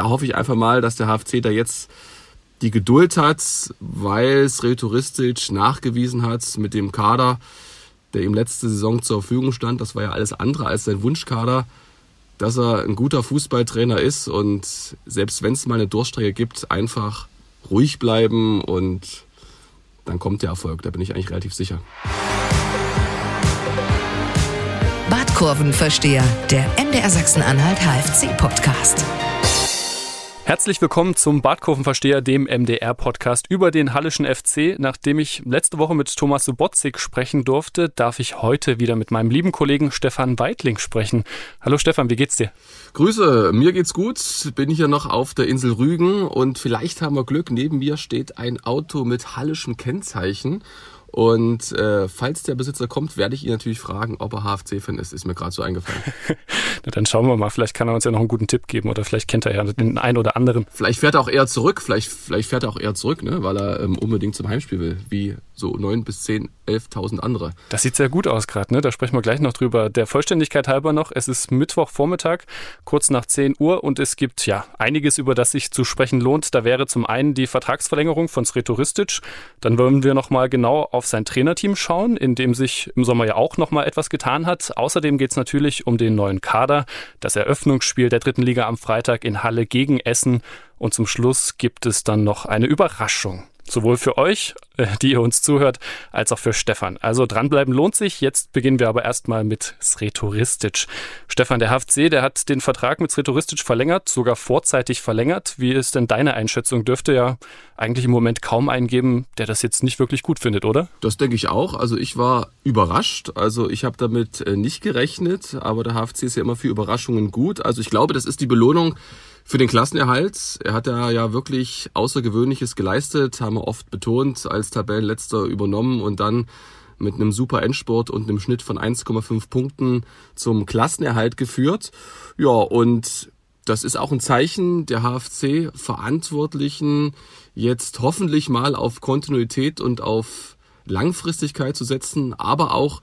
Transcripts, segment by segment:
da hoffe ich einfach mal, dass der HFC da jetzt die Geduld hat, weil es Retoristic nachgewiesen hat mit dem Kader, der ihm letzte Saison zur Verfügung stand. Das war ja alles andere als sein Wunschkader, dass er ein guter Fußballtrainer ist und selbst wenn es mal eine Durchstrecke gibt, einfach ruhig bleiben und dann kommt der Erfolg. Da bin ich eigentlich relativ sicher. Badkurvenversteher, der MDR Sachsen-Anhalt HFC-Podcast. Herzlich willkommen zum Badkurvenversteher, dem MDR-Podcast über den Hallischen FC. Nachdem ich letzte Woche mit Thomas Subotzig sprechen durfte, darf ich heute wieder mit meinem lieben Kollegen Stefan Weidling sprechen. Hallo Stefan, wie geht's dir? Grüße, mir geht's gut. Bin hier noch auf der Insel Rügen und vielleicht haben wir Glück. Neben mir steht ein Auto mit hallischem Kennzeichen. Und äh, falls der Besitzer kommt, werde ich ihn natürlich fragen, ob er HFC-Fan ist. Ist mir gerade so eingefallen. Na, dann schauen wir mal. Vielleicht kann er uns ja noch einen guten Tipp geben oder vielleicht kennt er ja den einen oder anderen. Vielleicht fährt er auch eher zurück. Vielleicht, vielleicht fährt er auch eher zurück, ne? weil er ähm, unbedingt zum Heimspiel will. Wie so neun bis zehn, elftausend andere. Das sieht sehr gut aus gerade. Ne? Da sprechen wir gleich noch drüber. Der Vollständigkeit halber noch. Es ist Mittwochvormittag, kurz nach 10 Uhr und es gibt ja einiges, über das sich zu sprechen lohnt. Da wäre zum einen die Vertragsverlängerung von Sretoristic. Dann wollen wir noch mal genau auf sein Trainerteam schauen, in dem sich im Sommer ja auch noch mal etwas getan hat. Außerdem geht es natürlich um den neuen Kader, das Eröffnungsspiel der dritten Liga am Freitag in Halle gegen Essen und zum Schluss gibt es dann noch eine Überraschung. Sowohl für euch, äh, die ihr uns zuhört, als auch für Stefan. Also dranbleiben lohnt sich. Jetzt beginnen wir aber erstmal mit Sretoristic. Stefan, der HFC, der hat den Vertrag mit Sretoristic verlängert, sogar vorzeitig verlängert. Wie ist denn deine Einschätzung? Dürfte ja eigentlich im Moment kaum eingeben, der das jetzt nicht wirklich gut findet, oder? Das denke ich auch. Also ich war überrascht. Also ich habe damit äh, nicht gerechnet, aber der HFC ist ja immer für Überraschungen gut. Also ich glaube, das ist die Belohnung, für den Klassenerhalt. Er hat da ja wirklich Außergewöhnliches geleistet, haben wir oft betont, als Tabellenletzter übernommen und dann mit einem super Endsport und einem Schnitt von 1,5 Punkten zum Klassenerhalt geführt. Ja, und das ist auch ein Zeichen der HFC-Verantwortlichen, jetzt hoffentlich mal auf Kontinuität und auf Langfristigkeit zu setzen, aber auch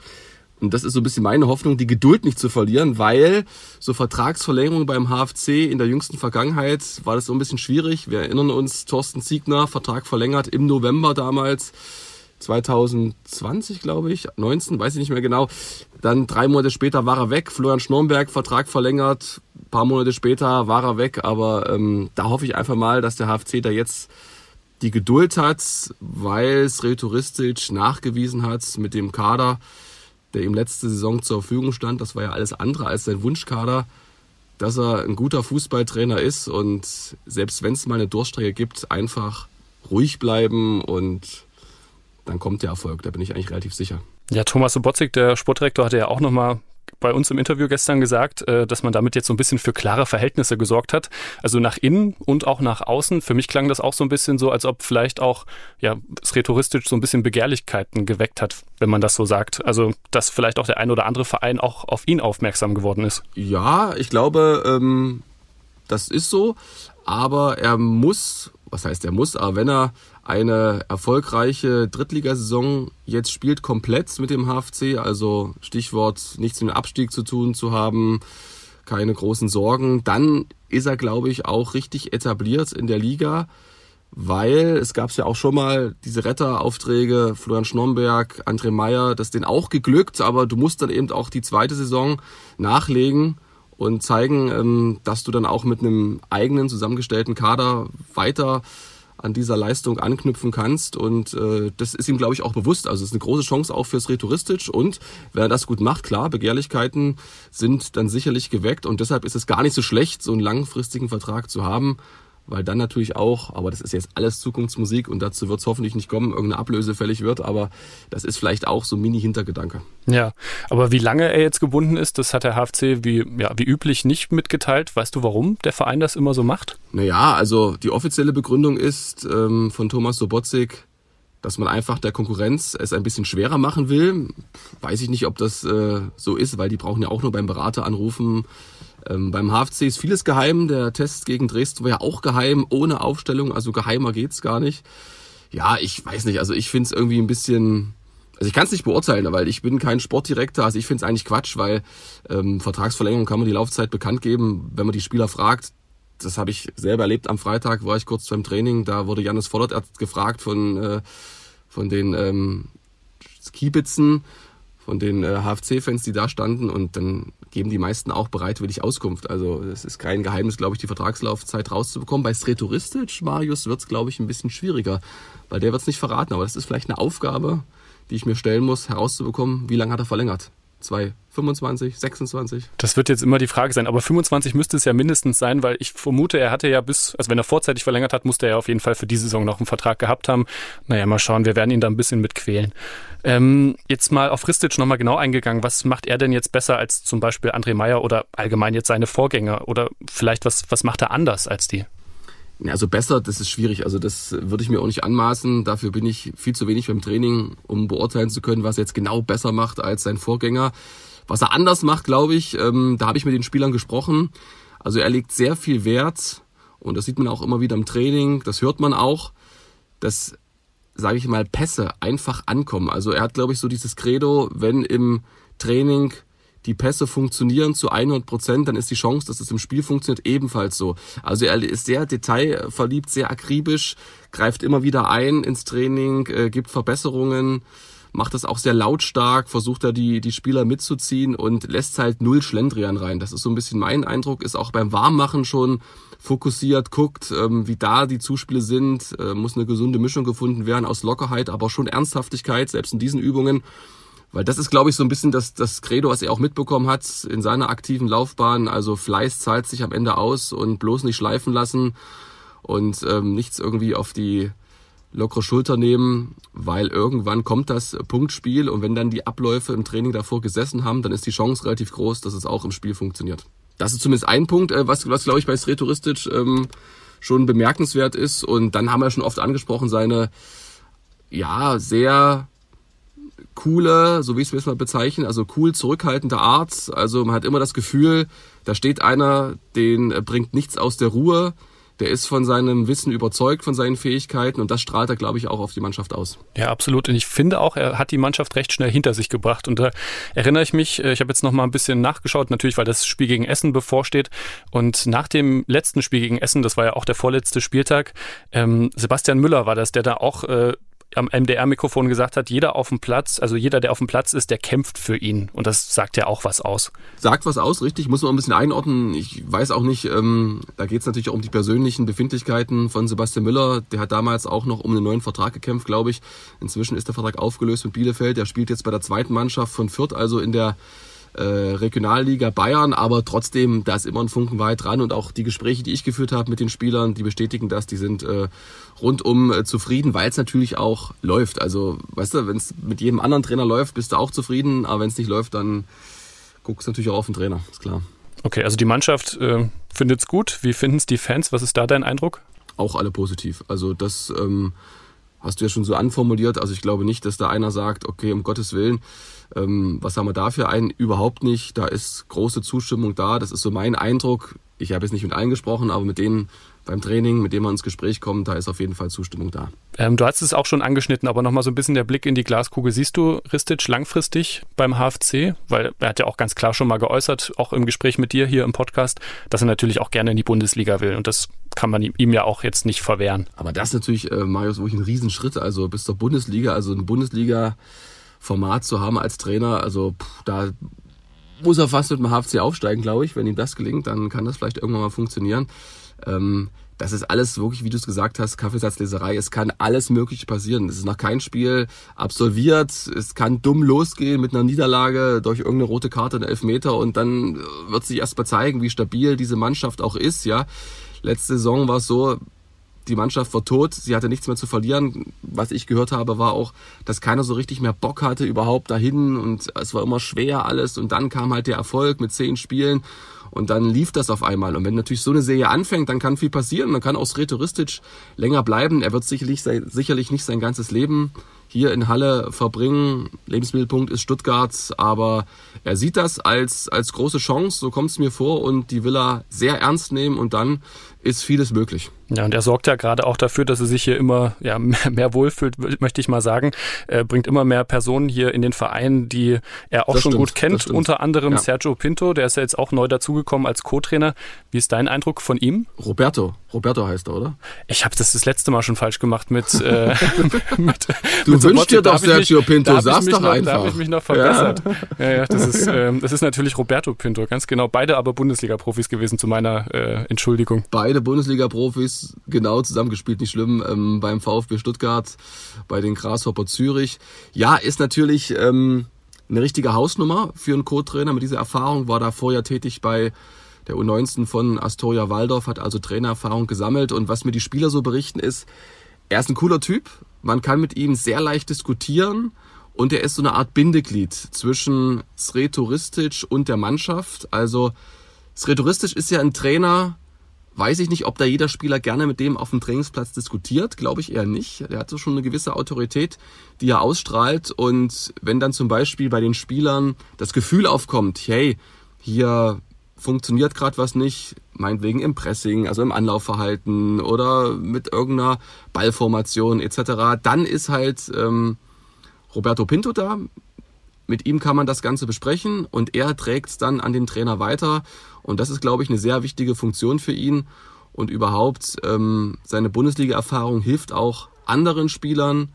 und das ist so ein bisschen meine Hoffnung, die Geduld nicht zu verlieren, weil so Vertragsverlängerung beim HFC in der jüngsten Vergangenheit war das so ein bisschen schwierig. Wir erinnern uns, Thorsten Siegner, Vertrag verlängert im November damals, 2020 glaube ich, 19, weiß ich nicht mehr genau. Dann drei Monate später war er weg, Florian Schnornberg, Vertrag verlängert, paar Monate später war er weg, aber ähm, da hoffe ich einfach mal, dass der HFC da jetzt die Geduld hat, weil es Retoristic nachgewiesen hat mit dem Kader, der ihm letzte Saison zur Verfügung stand, das war ja alles andere als sein Wunschkader, dass er ein guter Fußballtrainer ist und selbst wenn es mal eine Durchstrecke gibt, einfach ruhig bleiben und dann kommt der Erfolg. Da bin ich eigentlich relativ sicher. Ja, Thomas Sobotzig, der Sportdirektor, hatte ja auch nochmal bei uns im Interview gestern gesagt, äh, dass man damit jetzt so ein bisschen für klare Verhältnisse gesorgt hat. Also nach innen und auch nach außen. Für mich klang das auch so ein bisschen so, als ob vielleicht auch ja, es rhetoristisch so ein bisschen Begehrlichkeiten geweckt hat, wenn man das so sagt. Also dass vielleicht auch der ein oder andere Verein auch auf ihn aufmerksam geworden ist. Ja, ich glaube, ähm, das ist so. Aber er muss, was heißt er muss, aber wenn er eine erfolgreiche Drittligasaison jetzt spielt, komplett mit dem HFC. Also Stichwort nichts mit dem Abstieg zu tun zu haben, keine großen Sorgen. Dann ist er, glaube ich, auch richtig etabliert in der Liga, weil es gab ja auch schon mal diese Retteraufträge, Florian Schnomberg, André Meyer, das ist denen auch geglückt, aber du musst dann eben auch die zweite Saison nachlegen und zeigen, ähm, dass du dann auch mit einem eigenen zusammengestellten Kader weiter an dieser Leistung anknüpfen kannst. Und äh, das ist ihm, glaube ich, auch bewusst. Also es ist eine große Chance auch fürs Rhetoristisch. Und wenn er das gut macht, klar, Begehrlichkeiten sind dann sicherlich geweckt. Und deshalb ist es gar nicht so schlecht, so einen langfristigen Vertrag zu haben weil dann natürlich auch, aber das ist jetzt alles Zukunftsmusik und dazu wird es hoffentlich nicht kommen, irgendeine Ablöse fällig wird, aber das ist vielleicht auch so ein Mini-Hintergedanke. Ja, aber wie lange er jetzt gebunden ist, das hat der HFC wie, ja, wie üblich nicht mitgeteilt. Weißt du, warum der Verein das immer so macht? Naja, also die offizielle Begründung ist ähm, von Thomas Sobotzig, dass man einfach der Konkurrenz es ein bisschen schwerer machen will. Weiß ich nicht, ob das äh, so ist, weil die brauchen ja auch nur beim Berater anrufen, ähm, beim HFC ist vieles geheim. Der Test gegen Dresden war ja auch geheim, ohne Aufstellung. Also geheimer geht's gar nicht. Ja, ich weiß nicht. Also ich finde es irgendwie ein bisschen. Also ich kann es nicht beurteilen, weil ich bin kein Sportdirektor. Also ich finde es eigentlich Quatsch, weil ähm, Vertragsverlängerung kann man die Laufzeit bekannt geben. Wenn man die Spieler fragt, das habe ich selber erlebt. Am Freitag war ich kurz beim Training, da wurde Janis Vollert gefragt von, äh, von den ähm, Skibitzen, von den äh, HFC-Fans, die da standen und dann geben die meisten auch bereitwillig Auskunft. Also es ist kein Geheimnis, glaube ich, die Vertragslaufzeit rauszubekommen. Bei Sretoristic, Marius, wird es, glaube ich, ein bisschen schwieriger, weil der wird es nicht verraten. Aber das ist vielleicht eine Aufgabe, die ich mir stellen muss, herauszubekommen, wie lange hat er verlängert. 225, 26? Das wird jetzt immer die Frage sein, aber 25 müsste es ja mindestens sein, weil ich vermute, er hatte ja bis, also wenn er vorzeitig verlängert hat, musste er ja auf jeden Fall für die Saison noch einen Vertrag gehabt haben. Naja, mal schauen, wir werden ihn da ein bisschen mitquälen. Ähm, jetzt mal auf Ristic nochmal genau eingegangen. Was macht er denn jetzt besser als zum Beispiel André Meyer oder allgemein jetzt seine Vorgänger? Oder vielleicht was, was macht er anders als die? Also besser, das ist schwierig. Also das würde ich mir auch nicht anmaßen. Dafür bin ich viel zu wenig beim Training, um beurteilen zu können, was er jetzt genau besser macht als sein Vorgänger. Was er anders macht, glaube ich, ähm, da habe ich mit den Spielern gesprochen. Also er legt sehr viel Wert und das sieht man auch immer wieder im Training. Das hört man auch, dass, sage ich mal, Pässe einfach ankommen. Also er hat, glaube ich, so dieses Credo, wenn im Training die Pässe funktionieren zu 100 Prozent, dann ist die Chance, dass es im Spiel funktioniert, ebenfalls so. Also er ist sehr detailverliebt, sehr akribisch, greift immer wieder ein ins Training, äh, gibt Verbesserungen, macht das auch sehr lautstark, versucht da die, die Spieler mitzuziehen und lässt halt null Schlendrian rein. Das ist so ein bisschen mein Eindruck, ist auch beim Warmmachen schon fokussiert, guckt, ähm, wie da die Zuspiele sind, äh, muss eine gesunde Mischung gefunden werden aus Lockerheit, aber schon Ernsthaftigkeit, selbst in diesen Übungen. Weil das ist, glaube ich, so ein bisschen das, das Credo, was er auch mitbekommen hat in seiner aktiven Laufbahn. Also Fleiß zahlt sich am Ende aus und bloß nicht schleifen lassen und ähm, nichts irgendwie auf die lockere Schulter nehmen, weil irgendwann kommt das Punktspiel und wenn dann die Abläufe im Training davor gesessen haben, dann ist die Chance relativ groß, dass es auch im Spiel funktioniert. Das ist zumindest ein Punkt, äh, was, was glaube ich bei Sretoristic ähm, schon bemerkenswert ist. Und dann haben wir schon oft angesprochen, seine ja sehr coole, so wie ich es mir jetzt mal bezeichne, also cool zurückhaltende Art. Also man hat immer das Gefühl, da steht einer, den bringt nichts aus der Ruhe. Der ist von seinem Wissen überzeugt, von seinen Fähigkeiten und das strahlt er, glaube ich, auch auf die Mannschaft aus. Ja, absolut. Und ich finde auch, er hat die Mannschaft recht schnell hinter sich gebracht. Und da erinnere ich mich, äh, ich habe jetzt noch mal ein bisschen nachgeschaut, natürlich, weil das Spiel gegen Essen bevorsteht. Und nach dem letzten Spiel gegen Essen, das war ja auch der vorletzte Spieltag, ähm, Sebastian Müller war das, der da auch äh, am MDR-Mikrofon gesagt hat, jeder auf dem Platz, also jeder, der auf dem Platz ist, der kämpft für ihn. Und das sagt ja auch was aus. Sagt was aus, richtig. Muss man ein bisschen einordnen. Ich weiß auch nicht, ähm, da geht es natürlich auch um die persönlichen Befindlichkeiten von Sebastian Müller. Der hat damals auch noch um einen neuen Vertrag gekämpft, glaube ich. Inzwischen ist der Vertrag aufgelöst mit Bielefeld. Der spielt jetzt bei der zweiten Mannschaft von Fürth, also in der äh, Regionalliga Bayern, aber trotzdem, da ist immer ein Funken weit dran und auch die Gespräche, die ich geführt habe mit den Spielern, die bestätigen das, die sind äh, rundum äh, zufrieden, weil es natürlich auch läuft. Also, weißt du, wenn es mit jedem anderen Trainer läuft, bist du auch zufrieden, aber wenn es nicht läuft, dann guckst du natürlich auch auf den Trainer, ist klar. Okay, also die Mannschaft äh, findet es gut. Wie finden es die Fans? Was ist da dein Eindruck? Auch alle positiv. Also das ähm, hast du ja schon so anformuliert. Also ich glaube nicht, dass da einer sagt, okay, um Gottes Willen, ähm, was haben wir da für einen? Überhaupt nicht. Da ist große Zustimmung da. Das ist so mein Eindruck. Ich habe jetzt nicht mit allen gesprochen, aber mit denen beim Training, mit denen man ins Gespräch kommt, da ist auf jeden Fall Zustimmung da. Ähm, du hast es auch schon angeschnitten, aber nochmal so ein bisschen der Blick in die Glaskugel. Siehst du Ristic langfristig beim HFC? Weil er hat ja auch ganz klar schon mal geäußert, auch im Gespräch mit dir hier im Podcast, dass er natürlich auch gerne in die Bundesliga will. Und das kann man ihm ja auch jetzt nicht verwehren. Aber das ist natürlich, äh, Marius, wirklich ein Riesenschritt. Also bis zur Bundesliga, also eine Bundesliga Format zu haben als Trainer. Also pff, da muss er fast mit dem HFC aufsteigen, glaube ich. Wenn ihm das gelingt, dann kann das vielleicht irgendwann mal funktionieren. Ähm, das ist alles wirklich, wie du es gesagt hast, Kaffeesatzleserei. Es kann alles Mögliche passieren. Es ist noch kein Spiel absolviert. Es kann dumm losgehen mit einer Niederlage durch irgendeine rote Karte, einen Elfmeter und dann wird sich erst mal zeigen, wie stabil diese Mannschaft auch ist. Ja, letzte Saison war es so, die Mannschaft war tot, sie hatte nichts mehr zu verlieren. Was ich gehört habe, war auch, dass keiner so richtig mehr Bock hatte überhaupt dahin und es war immer schwer alles und dann kam halt der Erfolg mit zehn Spielen und dann lief das auf einmal. Und wenn natürlich so eine Serie anfängt, dann kann viel passieren. Man kann auch Sretoristic länger bleiben. Er wird sicherlich, sicherlich nicht sein ganzes Leben hier in Halle verbringen. Lebensmittelpunkt ist Stuttgart, aber er sieht das als, als große Chance, so kommt es mir vor, und die will er sehr ernst nehmen und dann ist vieles möglich. Ja, und er sorgt ja gerade auch dafür, dass er sich hier immer ja, mehr, mehr wohlfühlt, möchte ich mal sagen. Er bringt immer mehr Personen hier in den Verein, die er auch das schon stimmt, gut kennt. Unter anderem ja. Sergio Pinto, der ist ja jetzt auch neu dazugekommen als Co-Trainer. Wie ist dein Eindruck von ihm? Roberto. Roberto heißt er, oder? Ich habe das das letzte Mal schon falsch gemacht mit. Äh, mit du mit wünschst dir doch Sergio mich, Pinto, sag's doch noch, einfach. Da habe ich mich noch verbessert. Ja, ja, ja das, ist, ähm, das ist natürlich Roberto Pinto, ganz genau. Beide aber Bundesliga-Profis gewesen, zu meiner äh, Entschuldigung. Beide Bundesliga-Profis, genau zusammengespielt, nicht schlimm, ähm, beim VfB Stuttgart, bei den Grashopper Zürich. Ja, ist natürlich ähm, eine richtige Hausnummer für einen Co-Trainer mit dieser Erfahrung, war da vorher tätig bei der U19 von Astoria Waldorf, hat also Trainererfahrung gesammelt und was mir die Spieler so berichten ist, er ist ein cooler Typ, man kann mit ihm sehr leicht diskutieren und er ist so eine Art Bindeglied zwischen Sretoristic und der Mannschaft. Also Sretoristic ist ja ein Trainer, weiß ich nicht, ob da jeder Spieler gerne mit dem auf dem Trainingsplatz diskutiert, glaube ich eher nicht. Der hat so schon eine gewisse Autorität, die er ausstrahlt und wenn dann zum Beispiel bei den Spielern das Gefühl aufkommt, hey, hier funktioniert gerade was nicht, meinetwegen im Pressing, also im Anlaufverhalten oder mit irgendeiner Ballformation etc., dann ist halt ähm, Roberto Pinto da. Mit ihm kann man das Ganze besprechen und er trägt es dann an den Trainer weiter. Und das ist, glaube ich, eine sehr wichtige Funktion für ihn. Und überhaupt ähm, seine Bundesliga-Erfahrung hilft auch anderen Spielern,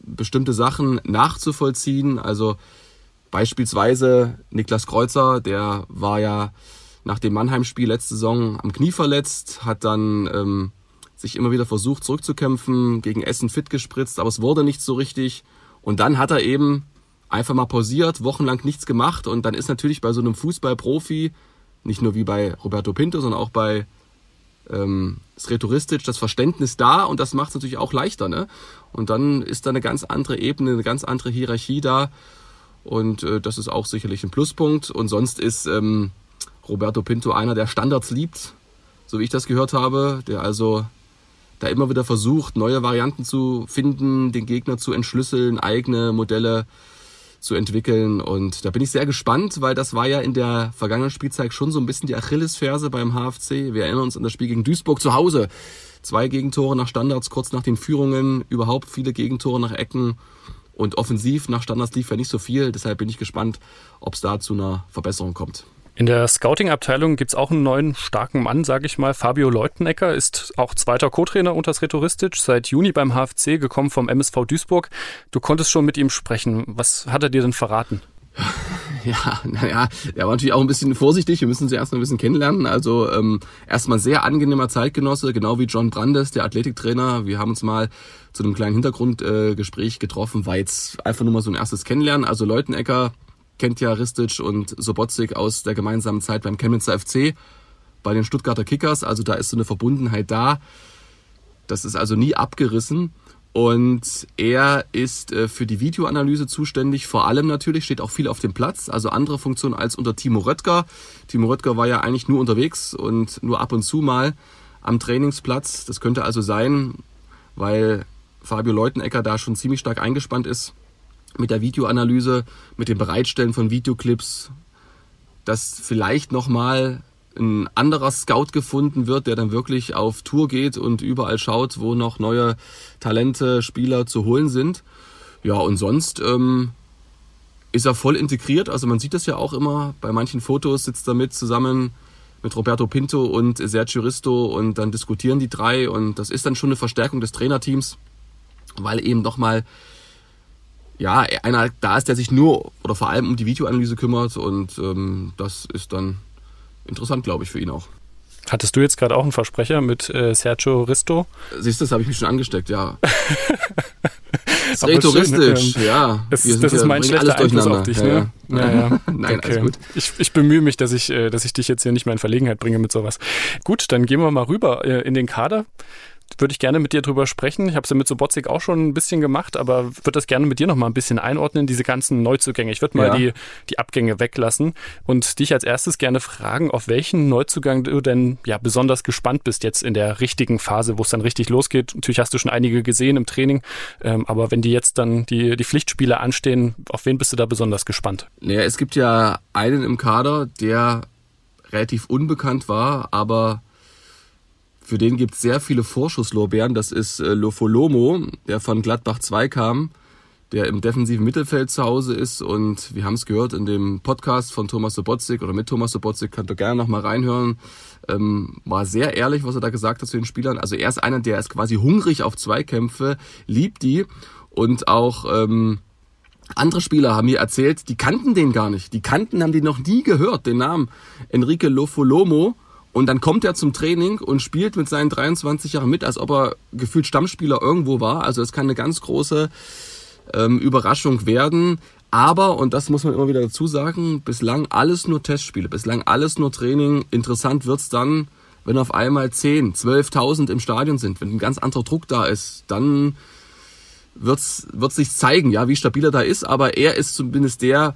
bestimmte Sachen nachzuvollziehen. Also Beispielsweise Niklas Kreuzer, der war ja nach dem Mannheim-Spiel letzte Saison am Knie verletzt, hat dann ähm, sich immer wieder versucht zurückzukämpfen, gegen Essen fit gespritzt, aber es wurde nicht so richtig. Und dann hat er eben einfach mal pausiert, wochenlang nichts gemacht und dann ist natürlich bei so einem Fußballprofi, nicht nur wie bei Roberto Pinto, sondern auch bei ähm, Sretoristic das Verständnis da und das macht es natürlich auch leichter. Ne? Und dann ist da eine ganz andere Ebene, eine ganz andere Hierarchie da und äh, das ist auch sicherlich ein Pluspunkt. Und sonst ist ähm, Roberto Pinto einer, der Standards liebt, so wie ich das gehört habe, der also da immer wieder versucht, neue Varianten zu finden, den Gegner zu entschlüsseln, eigene Modelle zu entwickeln. Und da bin ich sehr gespannt, weil das war ja in der vergangenen Spielzeit schon so ein bisschen die Achillesferse beim HFC. Wir erinnern uns an das Spiel gegen Duisburg zu Hause. Zwei Gegentore nach Standards, kurz nach den Führungen, überhaupt viele Gegentore nach Ecken. Und offensiv nach Standards lief ja nicht so viel. Deshalb bin ich gespannt, ob es da zu einer Verbesserung kommt. In der Scouting-Abteilung gibt es auch einen neuen starken Mann, sage ich mal. Fabio Leutenecker ist auch zweiter Co-Trainer unter Sretoristic, seit Juni beim HFC, gekommen vom MSV Duisburg. Du konntest schon mit ihm sprechen. Was hat er dir denn verraten? Ja, naja, er war natürlich auch ein bisschen vorsichtig. Wir müssen sie erst mal ein bisschen kennenlernen. Also ähm, erstmal sehr angenehmer Zeitgenosse, genau wie John Brandes, der Athletiktrainer. Wir haben uns mal zu einem kleinen Hintergrundgespräch äh, getroffen, war jetzt einfach nur mal so ein erstes Kennenlernen. Also Leutenecker kennt ja Ristic und Sobotzik aus der gemeinsamen Zeit beim Chemnitzer FC, bei den Stuttgarter Kickers. Also da ist so eine Verbundenheit da. Das ist also nie abgerissen. Und er ist äh, für die Videoanalyse zuständig, vor allem natürlich, steht auch viel auf dem Platz, also andere Funktionen als unter Timo Röttger. Timo Röttger war ja eigentlich nur unterwegs und nur ab und zu mal am Trainingsplatz. Das könnte also sein, weil Fabio Leutenecker da schon ziemlich stark eingespannt ist mit der Videoanalyse, mit dem Bereitstellen von Videoclips, dass vielleicht nochmal ein anderer Scout gefunden wird, der dann wirklich auf Tour geht und überall schaut, wo noch neue Talente, Spieler zu holen sind. Ja, und sonst ähm, ist er voll integriert. Also man sieht das ja auch immer. Bei manchen Fotos sitzt er mit zusammen mit Roberto Pinto und Sergio Risto und dann diskutieren die drei und das ist dann schon eine Verstärkung des Trainerteams, weil eben nochmal ja, einer da ist, der sich nur oder vor allem um die Videoanalyse kümmert und ähm, das ist dann interessant, glaube ich, für ihn auch. Hattest du jetzt gerade auch einen Versprecher mit äh, Sergio Risto? Siehst du, das habe ich mich schon angesteckt, ja. ist touristisch, ähm, ja. Es, das ist mein schlechter Einfluss auf dich, ne? Ja, ja. ja, Nein, okay. alles gut. Ich, ich bemühe mich, dass ich, äh, dass ich dich jetzt hier nicht mehr in Verlegenheit bringe mit sowas. Gut, dann gehen wir mal rüber äh, in den Kader würde ich gerne mit dir drüber sprechen. Ich habe es ja mit Sobotzig auch schon ein bisschen gemacht, aber würde das gerne mit dir noch mal ein bisschen einordnen, diese ganzen Neuzugänge. Ich würde mal ja. die, die Abgänge weglassen und dich als erstes gerne fragen, auf welchen Neuzugang du denn ja besonders gespannt bist jetzt in der richtigen Phase, wo es dann richtig losgeht. Natürlich hast du schon einige gesehen im Training, ähm, aber wenn die jetzt dann die, die Pflichtspiele anstehen, auf wen bist du da besonders gespannt? Naja, es gibt ja einen im Kader, der relativ unbekannt war, aber Für den gibt es sehr viele Vorschusslorbeeren. Das ist äh, Lofolomo, der von Gladbach 2 kam, der im defensiven Mittelfeld zu Hause ist. Und wir haben es gehört in dem Podcast von Thomas Sobotzik oder mit Thomas Sobotzik, könnt ihr gerne nochmal reinhören. Ähm, war sehr ehrlich, was er da gesagt hat zu den Spielern. Also er ist einer, der ist quasi hungrig auf Zweikämpfe, liebt die und auch... Ähm, andere Spieler haben mir erzählt, die kannten den gar nicht. Die kannten, haben die noch nie gehört, den Namen Enrique Lofolomo. Und dann kommt er zum Training und spielt mit seinen 23 Jahren mit, als ob er gefühlt Stammspieler irgendwo war. Also es kann eine ganz große ähm, Überraschung werden. Aber, und das muss man immer wieder dazu sagen, bislang alles nur Testspiele, bislang alles nur Training. Interessant wird's dann, wenn auf einmal 10, 12.000 im Stadion sind, wenn ein ganz anderer Druck da ist, dann wird's, wird's sich zeigen, ja, wie stabil er da ist. Aber er ist zumindest der,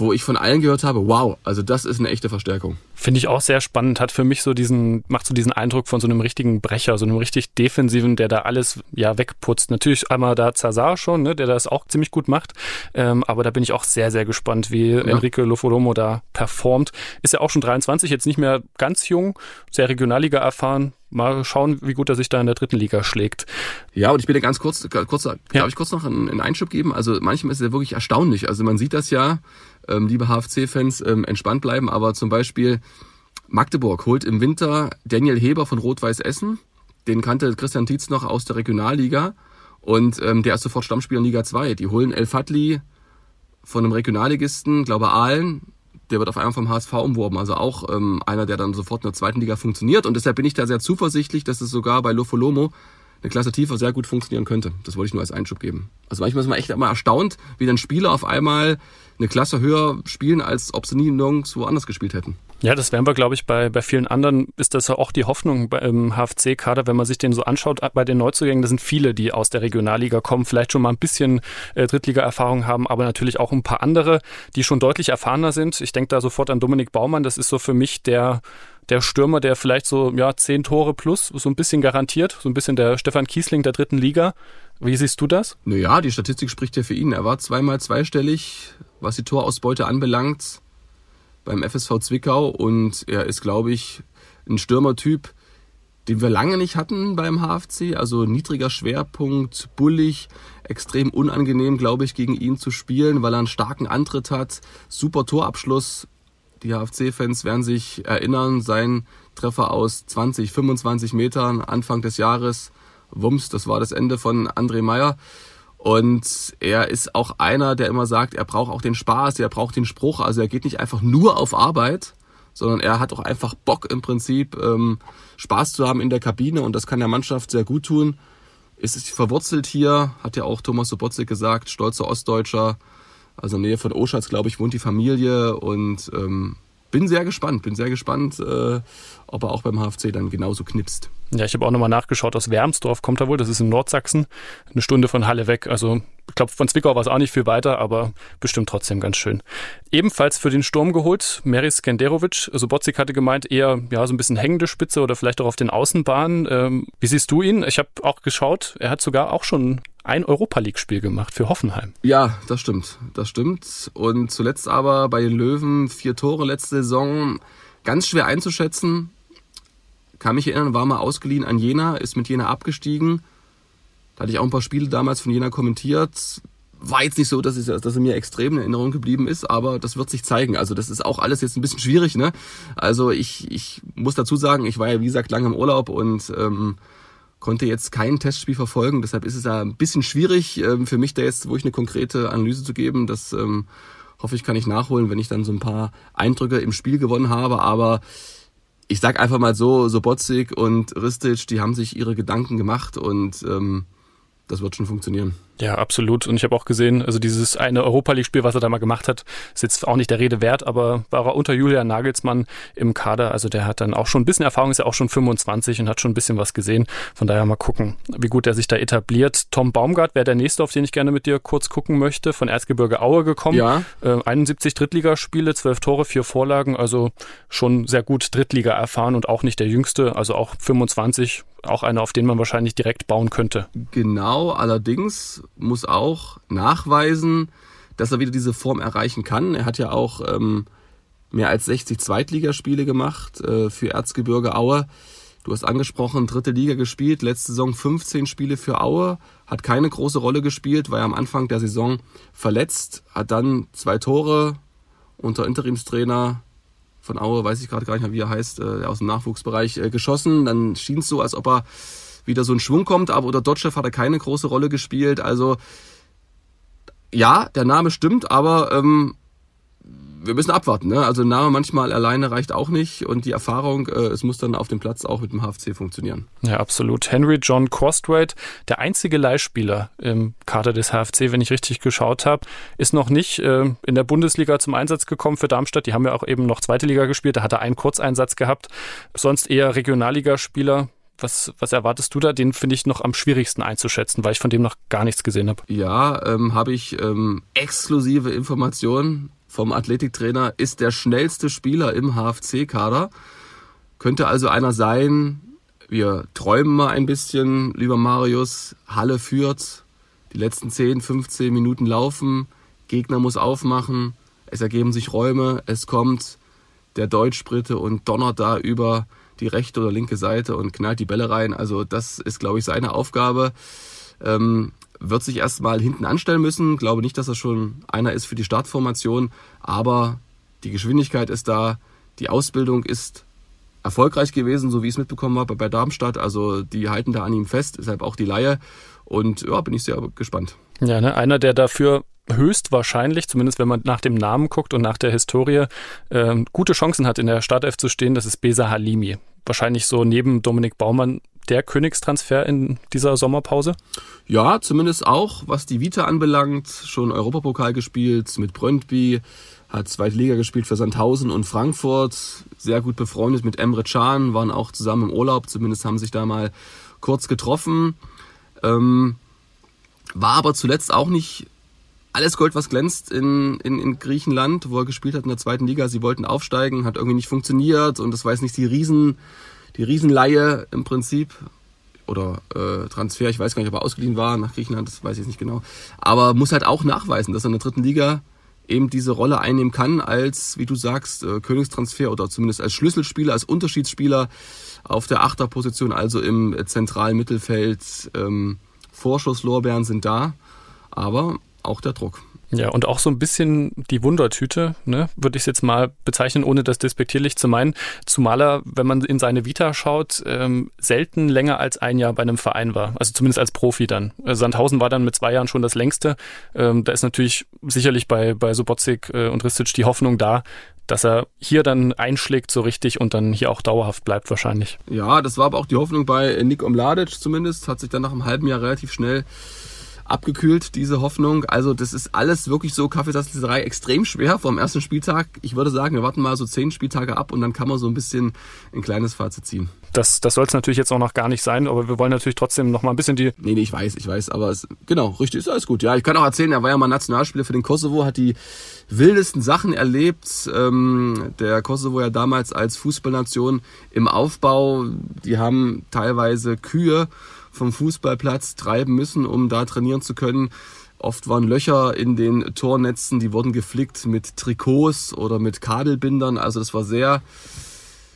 wo ich von allen gehört habe, wow, also das ist eine echte Verstärkung. Finde ich auch sehr spannend, hat für mich so diesen, macht so diesen Eindruck von so einem richtigen Brecher, so einem richtig defensiven, der da alles ja wegputzt. Natürlich einmal da Zazar schon, ne, der das auch ziemlich gut macht, ähm, aber da bin ich auch sehr, sehr gespannt, wie ja. Enrique Lofolomo da performt. Ist ja auch schon 23, jetzt nicht mehr ganz jung, sehr Regionalliga erfahren, mal schauen, wie gut er sich da in der dritten Liga schlägt. Ja, und ich bitte ganz kurz, kurz ja. darf ich kurz noch einen, einen Einschub geben? Also manchmal ist es ja wirklich erstaunlich. Also man sieht das ja, ähm, liebe HFC-Fans, ähm, entspannt bleiben. Aber zum Beispiel Magdeburg holt im Winter Daniel Heber von Rot-Weiß Essen. Den kannte Christian Tietz noch aus der Regionalliga. Und ähm, der ist sofort Stammspieler in Liga 2. Die holen El Fadli von einem Regionalligisten, glaube Aalen. Der wird auf einmal vom HSV umworben. Also auch ähm, einer, der dann sofort in der zweiten Liga funktioniert. Und deshalb bin ich da sehr zuversichtlich, dass es sogar bei Lofolomo eine Klasse tiefer sehr gut funktionieren könnte. Das wollte ich nur als Einschub geben. Also manchmal ist man echt immer erstaunt, wie dann Spieler auf einmal eine Klasse höher spielen, als ob sie nie nirgendwo anders gespielt hätten. Ja, das wären wir, glaube ich, bei, bei vielen anderen ist das ja auch die Hoffnung beim HFC-Kader, wenn man sich den so anschaut, bei den Neuzugängen, da sind viele, die aus der Regionalliga kommen, vielleicht schon mal ein bisschen äh, Drittliga-Erfahrung haben, aber natürlich auch ein paar andere, die schon deutlich erfahrener sind. Ich denke da sofort an Dominik Baumann, das ist so für mich der der Stürmer, der vielleicht so ja zehn Tore plus so ein bisschen garantiert, so ein bisschen der Stefan Kiesling der dritten Liga. Wie siehst du das? Naja, die Statistik spricht ja für ihn. Er war zweimal zweistellig, was die Torausbeute anbelangt beim FSV Zwickau und er ist, glaube ich, ein Stürmertyp, den wir lange nicht hatten beim HFC. Also niedriger Schwerpunkt, bullig, extrem unangenehm, glaube ich, gegen ihn zu spielen, weil er einen starken Antritt hat. Super Torabschluss. Die HFC-Fans werden sich erinnern, sein Treffer aus 20, 25 Metern Anfang des Jahres. Wumms, das war das Ende von André Meyer. Und er ist auch einer, der immer sagt, er braucht auch den Spaß, er braucht den Spruch. Also er geht nicht einfach nur auf Arbeit, sondern er hat auch einfach Bock im Prinzip ähm, Spaß zu haben in der Kabine und das kann der Mannschaft sehr gut tun. Ist verwurzelt hier, hat ja auch Thomas Sobotzik gesagt, stolzer Ostdeutscher. Also in der Nähe von Oschatz, glaube ich, wohnt die Familie und ähm, bin sehr gespannt, bin sehr gespannt, äh, ob er auch beim HFC dann genauso knipst. Ja, ich habe auch nochmal nachgeschaut, aus Wermsdorf kommt er wohl, das ist in Nordsachsen, eine Stunde von Halle weg. Also ich glaube, von Zwickau war es auch nicht viel weiter, aber bestimmt trotzdem ganz schön. Ebenfalls für den Sturm geholt, Meris Skenderovic. Sobotzik hatte gemeint, eher ja so ein bisschen hängende Spitze oder vielleicht auch auf den Außenbahnen. Ähm, wie siehst du ihn? Ich habe auch geschaut, er hat sogar auch schon ein Europa League-Spiel gemacht für Hoffenheim. Ja, das stimmt. Das stimmt. Und zuletzt aber bei den Löwen vier Tore letzte Saison. Ganz schwer einzuschätzen kann mich erinnern, war mal ausgeliehen an Jena, ist mit Jena abgestiegen. Da hatte ich auch ein paar Spiele damals von Jena kommentiert. War jetzt nicht so, dass, ich, dass er mir extrem in Erinnerung geblieben ist, aber das wird sich zeigen. Also das ist auch alles jetzt ein bisschen schwierig. Ne? Also ich, ich muss dazu sagen, ich war ja wie gesagt lange im Urlaub und ähm, konnte jetzt kein Testspiel verfolgen. Deshalb ist es ja ein bisschen schwierig ähm, für mich da jetzt, wo ich eine konkrete Analyse zu geben. Das ähm, hoffe ich kann ich nachholen, wenn ich dann so ein paar Eindrücke im Spiel gewonnen habe. Aber ich sag einfach mal so, Sobotzig und Ristic, die haben sich ihre Gedanken gemacht und ähm, das wird schon funktionieren. Ja, absolut. Und ich habe auch gesehen, also dieses eine Europa League-Spiel, was er da mal gemacht hat, ist jetzt auch nicht der Rede wert, aber war er unter Julian Nagelsmann im Kader. Also der hat dann auch schon ein bisschen Erfahrung, ist ja auch schon 25 und hat schon ein bisschen was gesehen. Von daher mal gucken, wie gut er sich da etabliert. Tom Baumgart wäre der nächste, auf den ich gerne mit dir kurz gucken möchte. Von Erzgebirge Aue gekommen. Ja. Äh, 71 Drittligaspiele, 12 Tore, 4 Vorlagen. Also schon sehr gut Drittliga erfahren und auch nicht der jüngste. Also auch 25, auch einer, auf den man wahrscheinlich direkt bauen könnte. Genau, allerdings muss auch nachweisen, dass er wieder diese Form erreichen kann. Er hat ja auch ähm, mehr als 60 Zweitligaspiele gemacht äh, für Erzgebirge Aue. Du hast angesprochen, dritte Liga gespielt, letzte Saison 15 Spiele für Aue, hat keine große Rolle gespielt, war ja am Anfang der Saison verletzt, hat dann zwei Tore unter Interimstrainer von Aue, weiß ich gerade gar nicht mehr, wie er heißt, äh, aus dem Nachwuchsbereich äh, geschossen. Dann schien es so, als ob er wieder so ein Schwung kommt, aber unter Dotchev hat er keine große Rolle gespielt. Also ja, der Name stimmt, aber ähm, wir müssen abwarten. Ne? Also Name manchmal alleine reicht auch nicht und die Erfahrung, äh, es muss dann auf dem Platz auch mit dem HFC funktionieren. Ja, absolut. Henry John Costwaite, der einzige Leihspieler im Kader des HFC, wenn ich richtig geschaut habe, ist noch nicht äh, in der Bundesliga zum Einsatz gekommen für Darmstadt. Die haben ja auch eben noch zweite Liga gespielt, da hat er einen Kurzeinsatz gehabt. Sonst eher Regionalligaspieler. Was, was erwartest du da? Den finde ich noch am schwierigsten einzuschätzen, weil ich von dem noch gar nichts gesehen habe. Ja, ähm, habe ich ähm, exklusive Informationen vom Athletiktrainer, ist der schnellste Spieler im HFC-Kader. Könnte also einer sein, wir träumen mal ein bisschen, lieber Marius, Halle führt, die letzten 10, 15 Minuten laufen, Gegner muss aufmachen, es ergeben sich Räume, es kommt der Deutschbrite und donnert da über die rechte oder linke Seite und knallt die Bälle rein. Also das ist, glaube ich, seine Aufgabe. Ähm, wird sich erstmal hinten anstellen müssen. Glaube nicht, dass er schon einer ist für die Startformation, aber die Geschwindigkeit ist da, die Ausbildung ist erfolgreich gewesen, so wie ich es mitbekommen habe bei Darmstadt. Also die halten da an ihm fest, deshalb auch die Laie. Und ja, bin ich sehr gespannt. Ja, ne? einer, der dafür höchstwahrscheinlich, zumindest wenn man nach dem Namen guckt und nach der Historie, äh, gute Chancen hat, in der Startelf zu stehen, das ist Besa Halimi. Wahrscheinlich so neben Dominik Baumann der Königstransfer in dieser Sommerpause? Ja, zumindest auch, was die Vita anbelangt. Schon Europapokal gespielt mit Brøndby, hat zweite Liga gespielt für Sandhausen und Frankfurt. Sehr gut befreundet mit Emre Can, waren auch zusammen im Urlaub, zumindest haben sich da mal kurz getroffen. Ähm, war aber zuletzt auch nicht alles Gold, was glänzt in, in, in Griechenland, wo er gespielt hat in der zweiten Liga. Sie wollten aufsteigen, hat irgendwie nicht funktioniert und das war jetzt nicht die Riesen, die Riesenleihe im Prinzip oder äh, Transfer, ich weiß gar nicht, ob er ausgeliehen war nach Griechenland, das weiß ich jetzt nicht genau. Aber muss halt auch nachweisen, dass er in der dritten Liga eben diese Rolle einnehmen kann als, wie du sagst, äh, Königstransfer oder zumindest als Schlüsselspieler, als Unterschiedsspieler auf der Achterposition, also im zentralen Mittelfeld. Ähm, Vorschusslorbeeren sind da, aber auch der Druck. Ja, und auch so ein bisschen die Wundertüte, ne, würde ich es jetzt mal bezeichnen, ohne das despektierlich zu meinen. Zumal er, wenn man in seine Vita schaut, ähm, selten länger als ein Jahr bei einem Verein war. Also zumindest als Profi dann. Äh, Sandhausen war dann mit zwei Jahren schon das längste. Ähm, da ist natürlich sicherlich bei, bei Sobotzik äh, und Ristic die Hoffnung da, dass er hier dann einschlägt so richtig und dann hier auch dauerhaft bleibt wahrscheinlich. Ja, das war aber auch die Hoffnung bei Nick Omladic zumindest. Hat sich dann nach einem halben Jahr relativ schnell abgekühlt, diese Hoffnung. Also das ist alles wirklich so Kaffeesatzelserei extrem schwer vom ersten Spieltag. Ich würde sagen, wir warten mal so zehn Spieltage ab und dann kann man so ein bisschen ein kleines Fazit ziehen. Das, das soll es natürlich jetzt auch noch gar nicht sein, aber wir wollen natürlich trotzdem noch mal ein bisschen die... Nee, nee, ich weiß, ich weiß, aber es, genau, richtig, ist alles gut. Ja, ich kann auch erzählen, er war ja mal Nationalspieler für den Kosovo, hat die wildesten Sachen erlebt. Ähm, der Kosovo ja damals als Fußballnation im Aufbau, die haben teilweise Kühe vom Fußballplatz treiben müssen, um da trainieren zu können. Oft waren Löcher in den Tornetzen, die wurden geflickt mit Trikots oder mit Kadelbindern. Also das war sehr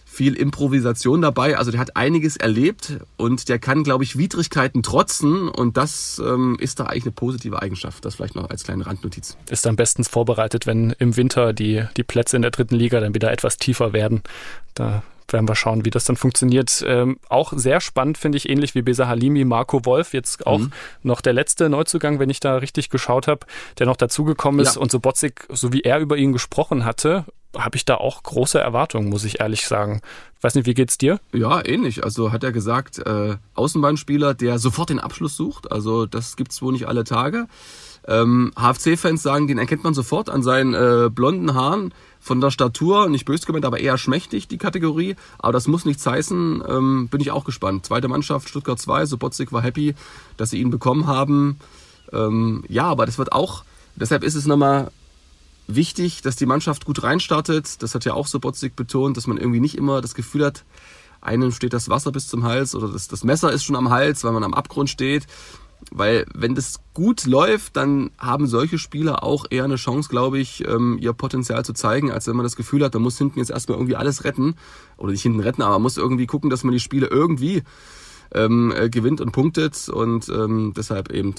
viel Improvisation dabei. Also der hat einiges erlebt und der kann, glaube ich, Widrigkeiten trotzen und das ähm, ist da eigentlich eine positive Eigenschaft. Das vielleicht noch als kleine Randnotiz. Ist dann bestens vorbereitet, wenn im Winter die, die Plätze in der dritten Liga dann wieder etwas tiefer werden. Da werden wir schauen, wie das dann funktioniert. Ähm, auch sehr spannend finde ich, ähnlich wie Besa Halimi, Marco Wolf, jetzt auch mhm. noch der letzte Neuzugang, wenn ich da richtig geschaut habe, der noch dazugekommen ist. Ja. Und so Botzig, so wie er über ihn gesprochen hatte, habe ich da auch große Erwartungen, muss ich ehrlich sagen. Weiß nicht, wie geht's dir? Ja, ähnlich. Also hat er gesagt, äh, Außenbahnspieler, der sofort den Abschluss sucht. Also das gibt's wohl nicht alle Tage. Ähm, HFC-Fans sagen, den erkennt man sofort an seinen äh, blonden Haaren von der Statur, nicht böse gemeint, aber eher schmächtig, die Kategorie. Aber das muss nichts heißen, ähm, bin ich auch gespannt. Zweite Mannschaft, Stuttgart 2, Sobotzig war happy, dass sie ihn bekommen haben. Ähm, ja, aber das wird auch, deshalb ist es nochmal wichtig, dass die Mannschaft gut reinstartet. Das hat ja auch Sobotzig betont, dass man irgendwie nicht immer das Gefühl hat, einem steht das Wasser bis zum Hals oder das, das Messer ist schon am Hals, weil man am Abgrund steht. Weil wenn das gut läuft, dann haben solche Spieler auch eher eine Chance, glaube ich, ähm, ihr Potenzial zu zeigen, als wenn man das Gefühl hat, man muss hinten jetzt erstmal irgendwie alles retten. Oder nicht hinten retten, aber man muss irgendwie gucken, dass man die Spiele irgendwie ähm, äh, gewinnt und punktet. Und ähm, deshalb eben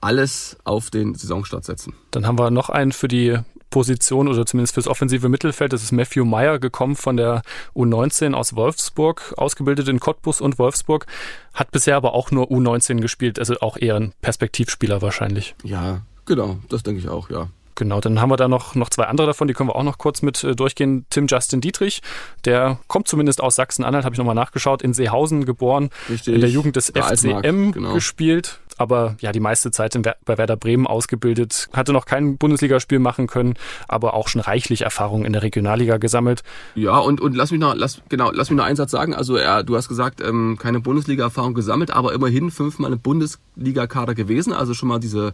alles auf den Saisonstart setzen. Dann haben wir noch einen für die Position oder zumindest fürs offensive Mittelfeld. Das ist Matthew Meyer gekommen von der U19 aus Wolfsburg, ausgebildet in Cottbus und Wolfsburg, hat bisher aber auch nur U19 gespielt, also auch eher ein Perspektivspieler wahrscheinlich. Ja, genau, das denke ich auch, ja. Genau, dann haben wir da noch, noch zwei andere davon, die können wir auch noch kurz mit äh, durchgehen. Tim Justin Dietrich, der kommt zumindest aus Sachsen-Anhalt, habe ich nochmal nachgeschaut, in Seehausen geboren, Richtig. in der Jugend des der FCM genau. gespielt, aber ja, die meiste Zeit in, bei Werder Bremen ausgebildet, hatte noch kein Bundesligaspiel machen können, aber auch schon reichlich Erfahrung in der Regionalliga gesammelt. Ja, und, und lass mich noch, lass, genau, lass mich noch einen Satz sagen. Also er, du hast gesagt, ähm, keine Bundesliga-Erfahrung gesammelt, aber immerhin fünfmal im Bundesliga-Kader gewesen, also schon mal diese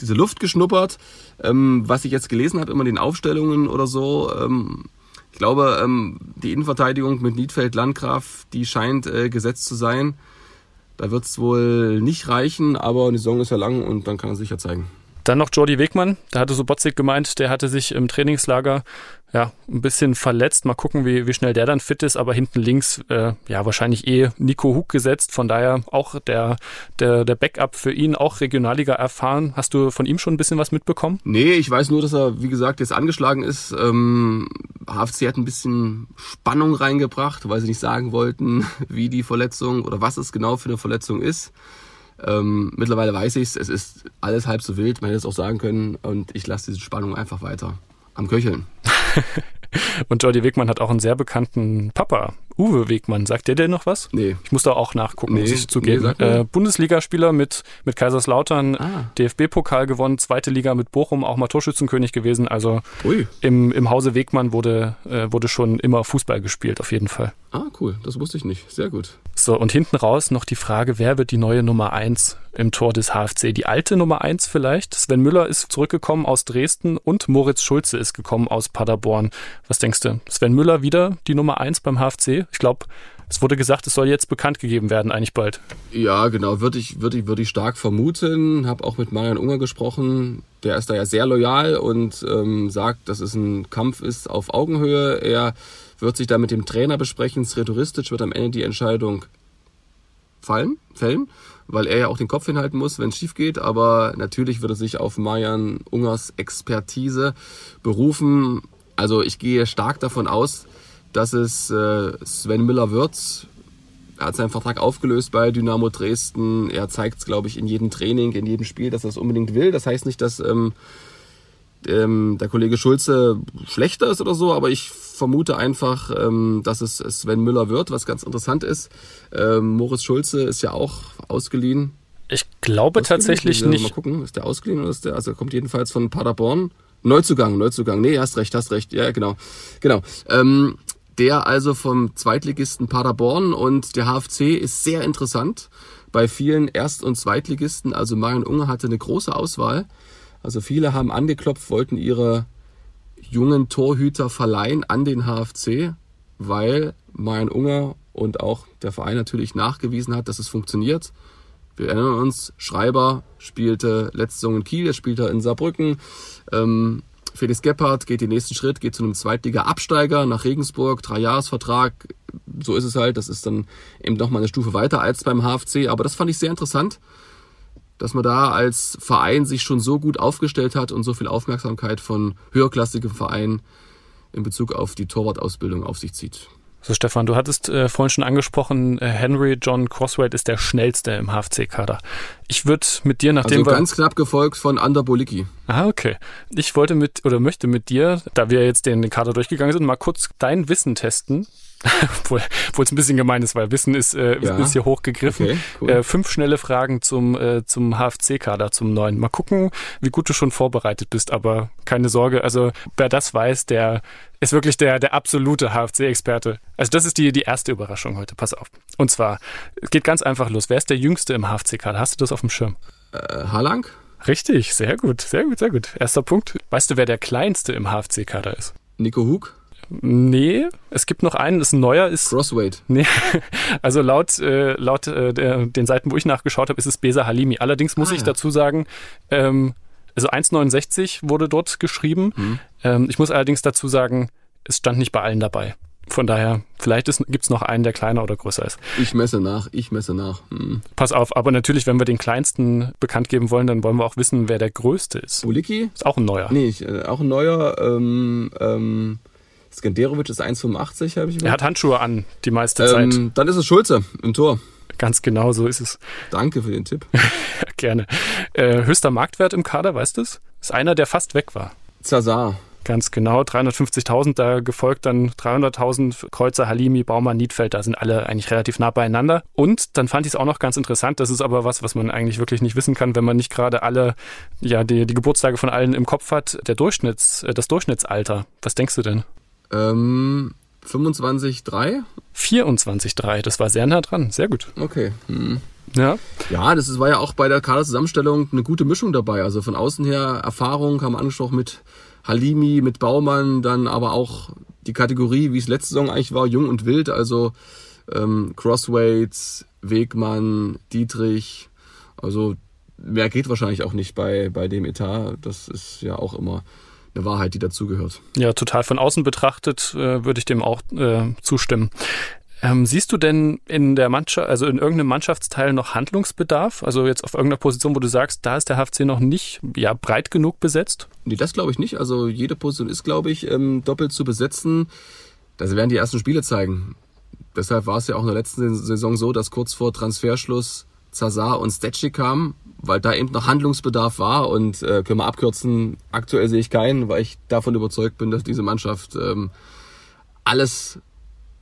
diese Luft geschnuppert. Ähm, was ich jetzt gelesen habe, immer den Aufstellungen oder so, ähm, ich glaube, ähm, die Innenverteidigung mit Niedfeld Landgraf, die scheint äh, gesetzt zu sein. Da wird es wohl nicht reichen, aber die Saison ist ja lang und dann kann er sich ja zeigen. Dann noch Jordi Wegmann, da hatte Sobotzig gemeint, der hatte sich im Trainingslager ja, ein bisschen verletzt. Mal gucken, wie, wie schnell der dann fit ist. Aber hinten links, äh, ja, wahrscheinlich eh Nico Hug gesetzt. Von daher auch der, der, der Backup für ihn, auch Regionalliga erfahren. Hast du von ihm schon ein bisschen was mitbekommen? Nee, ich weiß nur, dass er, wie gesagt, jetzt angeschlagen ist. Ähm, HFC hat ein bisschen Spannung reingebracht, weil sie nicht sagen wollten, wie die Verletzung oder was es genau für eine Verletzung ist. Ähm, mittlerweile weiß ich es, es ist alles halb so wild, man hätte es auch sagen können und ich lasse diese Spannung einfach weiter am Köcheln. Und Jordi Wegmann hat auch einen sehr bekannten Papa, Uwe Wegmann. Sagt der denn noch was? Nee. Ich muss da auch nachgucken, nee, muss ich zugeben. Nee, äh, Bundesligaspieler mit, mit Kaiserslautern, ah. DFB-Pokal gewonnen, zweite Liga mit Bochum, auch mal Torschützenkönig gewesen. Also im, im Hause Wegmann wurde, äh, wurde schon immer Fußball gespielt, auf jeden Fall. Ah, cool. Das wusste ich nicht. Sehr gut. So, und hinten raus noch die Frage, wer wird die neue Nummer 1 im Tor des HFC? Die alte Nummer 1 vielleicht? Sven Müller ist zurückgekommen aus Dresden und Moritz Schulze ist gekommen aus Paderborn. Was denkst du? Sven Müller wieder die Nummer 1 beim HFC? Ich glaube, es wurde gesagt, es soll jetzt bekannt gegeben werden, eigentlich bald. Ja, genau, würde ich, würde ich, würde ich stark vermuten. Habe auch mit Marian Unger gesprochen. Der ist da ja sehr loyal und ähm, sagt, dass es ein Kampf ist auf Augenhöhe. Er wird sich da mit dem Trainer besprechen. Sredoristic wird am Ende die Entscheidung fallen, fällen, weil er ja auch den Kopf hinhalten muss, wenn es schief geht. Aber natürlich würde sich auf Marian Ungers Expertise berufen. Also ich gehe stark davon aus, dass es äh, Sven Müller wird. Er hat seinen Vertrag aufgelöst bei Dynamo Dresden. Er zeigt es, glaube ich, in jedem Training, in jedem Spiel, dass er es unbedingt will. Das heißt nicht, dass ähm, ähm, der Kollege Schulze schlechter ist oder so, aber ich vermute einfach, ähm, dass es Sven Müller wird, was ganz interessant ist. Ähm, Moritz Schulze ist ja auch ausgeliehen. Ich glaube ausgeliehen? tatsächlich nicht. Mal gucken, ist der ausgeliehen oder ist der, also er kommt jedenfalls von Paderborn. Neuzugang, Neuzugang. Nee, hast recht, hast recht. Ja, genau. Genau. Ähm, der also vom Zweitligisten Paderborn und der HFC ist sehr interessant. Bei vielen Erst- und Zweitligisten, also Marion Unger hatte eine große Auswahl. Also viele haben angeklopft, wollten ihre jungen Torhüter verleihen an den HFC, weil Marion Unger und auch der Verein natürlich nachgewiesen hat, dass es funktioniert. Wir erinnern uns, Schreiber spielte letzte Saison in Kiel, er spielte in Saarbrücken. Ähm, Felix Gebhardt geht den nächsten Schritt, geht zu einem Zweitliga-Absteiger nach Regensburg, Dreijahresvertrag. So ist es halt. Das ist dann eben nochmal eine Stufe weiter als beim HFC. Aber das fand ich sehr interessant, dass man da als Verein sich schon so gut aufgestellt hat und so viel Aufmerksamkeit von höherklassigen Vereinen in Bezug auf die Torwartausbildung auf sich zieht. So, Stefan, du hattest äh, vorhin schon angesprochen, äh, Henry John Crosswell ist der schnellste im HFC-Kader. Ich würde mit dir, nachdem also ganz knapp gefolgt von Ander Bolicki. Ah, okay. Ich wollte mit oder möchte mit dir, da wir jetzt den Kader durchgegangen sind, mal kurz dein Wissen testen obwohl es ein bisschen gemein ist, weil Wissen ist, äh, ja. ist hier hochgegriffen. Okay, cool. äh, fünf schnelle Fragen zum, äh, zum HFC-Kader, zum neuen. Mal gucken, wie gut du schon vorbereitet bist, aber keine Sorge, also wer das weiß, der ist wirklich der, der absolute HFC-Experte. Also das ist die, die erste Überraschung heute, pass auf. Und zwar, es geht ganz einfach los. Wer ist der Jüngste im HFC-Kader? Hast du das auf dem Schirm? Äh, Harlang? Richtig, sehr gut, sehr gut, sehr gut. Erster Punkt. Weißt du, wer der Kleinste im HFC-Kader ist? Nico Hug? Nee, es gibt noch einen, das ist ein neuer. Ist, Crossweight. Nee, also laut, äh, laut äh, der, den Seiten, wo ich nachgeschaut habe, ist es Besa Halimi. Allerdings muss Ah, ich ja. dazu sagen, ähm, also 1,69 wurde dort geschrieben. Mhm. Ähm, ich muss allerdings dazu sagen, es stand nicht bei allen dabei. Von daher, vielleicht gibt es noch einen, der kleiner oder größer ist. Ich messe nach, ich messe nach. Hm. Pass auf, aber natürlich, wenn wir den kleinsten bekannt geben wollen, dann wollen wir auch wissen, wer der größte ist. Uliki? Ist auch ein neuer. Nee, ich, äh, auch ein neuer. Ähm, ähm, Skenderovic ist 1,85, habe ich Er hat Handschuhe an, die meiste Zeit. ähm, Dann ist es Schulze im Tor. Ganz genau, so ist es. Danke für den Tipp. Gerne. Äh, höchster Marktwert im Kader, weißt du es? Ist einer, der fast weg war. Zazar. Ganz genau, 350.000, da gefolgt dann 300.000 Kreuzer, Halimi, Baumann, Niedfeld, da sind alle eigentlich relativ nah beieinander. Und dann fand ich es auch noch ganz interessant, das ist aber was, was man eigentlich wirklich nicht wissen kann, wenn man nicht gerade alle, ja, die, die Geburtstage von allen im Kopf hat, der Durchschnitts, äh, das Durchschnittsalter. Was denkst du denn? Ähm, 25,3? 24,3, das war sehr nah dran, sehr gut. Okay. Hm. Ja, Ja, das war ja auch bei der Kaderzusammenstellung eine gute Mischung dabei. Also von außen her Erfahrung haben wir angesprochen mit Halimi, mit Baumann, dann aber auch die Kategorie, wie es letzte Saison eigentlich war, jung und wild. Also ähm, Crossweights, Wegmann, Dietrich. Also mehr geht wahrscheinlich auch nicht bei, bei dem Etat. Das ist ja auch immer eine Wahrheit, die dazugehört. Ja, total von außen betrachtet äh, würde ich dem auch äh, zustimmen. Ähm, siehst du denn in der Mannschaft, also in irgendeinem Mannschaftsteil noch Handlungsbedarf? Also jetzt auf irgendeiner Position, wo du sagst, da ist der HFC noch nicht ja, breit genug besetzt? Nee, das glaube ich nicht. Also jede Position ist, glaube ich, ähm, doppelt zu besetzen. Das werden die ersten Spiele zeigen. Deshalb war es ja auch in der letzten Saison so, dass kurz vor Transferschluss Zazar und Stetschi kamen, weil da eben noch Handlungsbedarf war und äh, können wir abkürzen, aktuell sehe ich keinen, weil ich davon überzeugt bin, dass diese Mannschaft ähm, alles,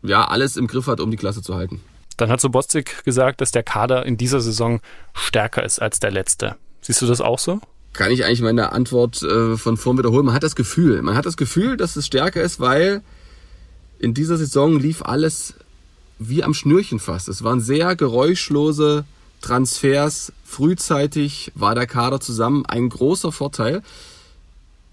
ja, alles im Griff hat, um die Klasse zu halten. Dann hat Sobostik gesagt, dass der Kader in dieser Saison stärker ist als der letzte. Siehst du das auch so? kann ich eigentlich meine Antwort äh, von vorn wiederholen. Man hat das Gefühl, man hat das Gefühl, dass es stärker ist, weil in dieser Saison lief alles wie am Schnürchen fast. Es waren sehr geräuschlose Transfers. Frühzeitig war der Kader zusammen ein großer Vorteil,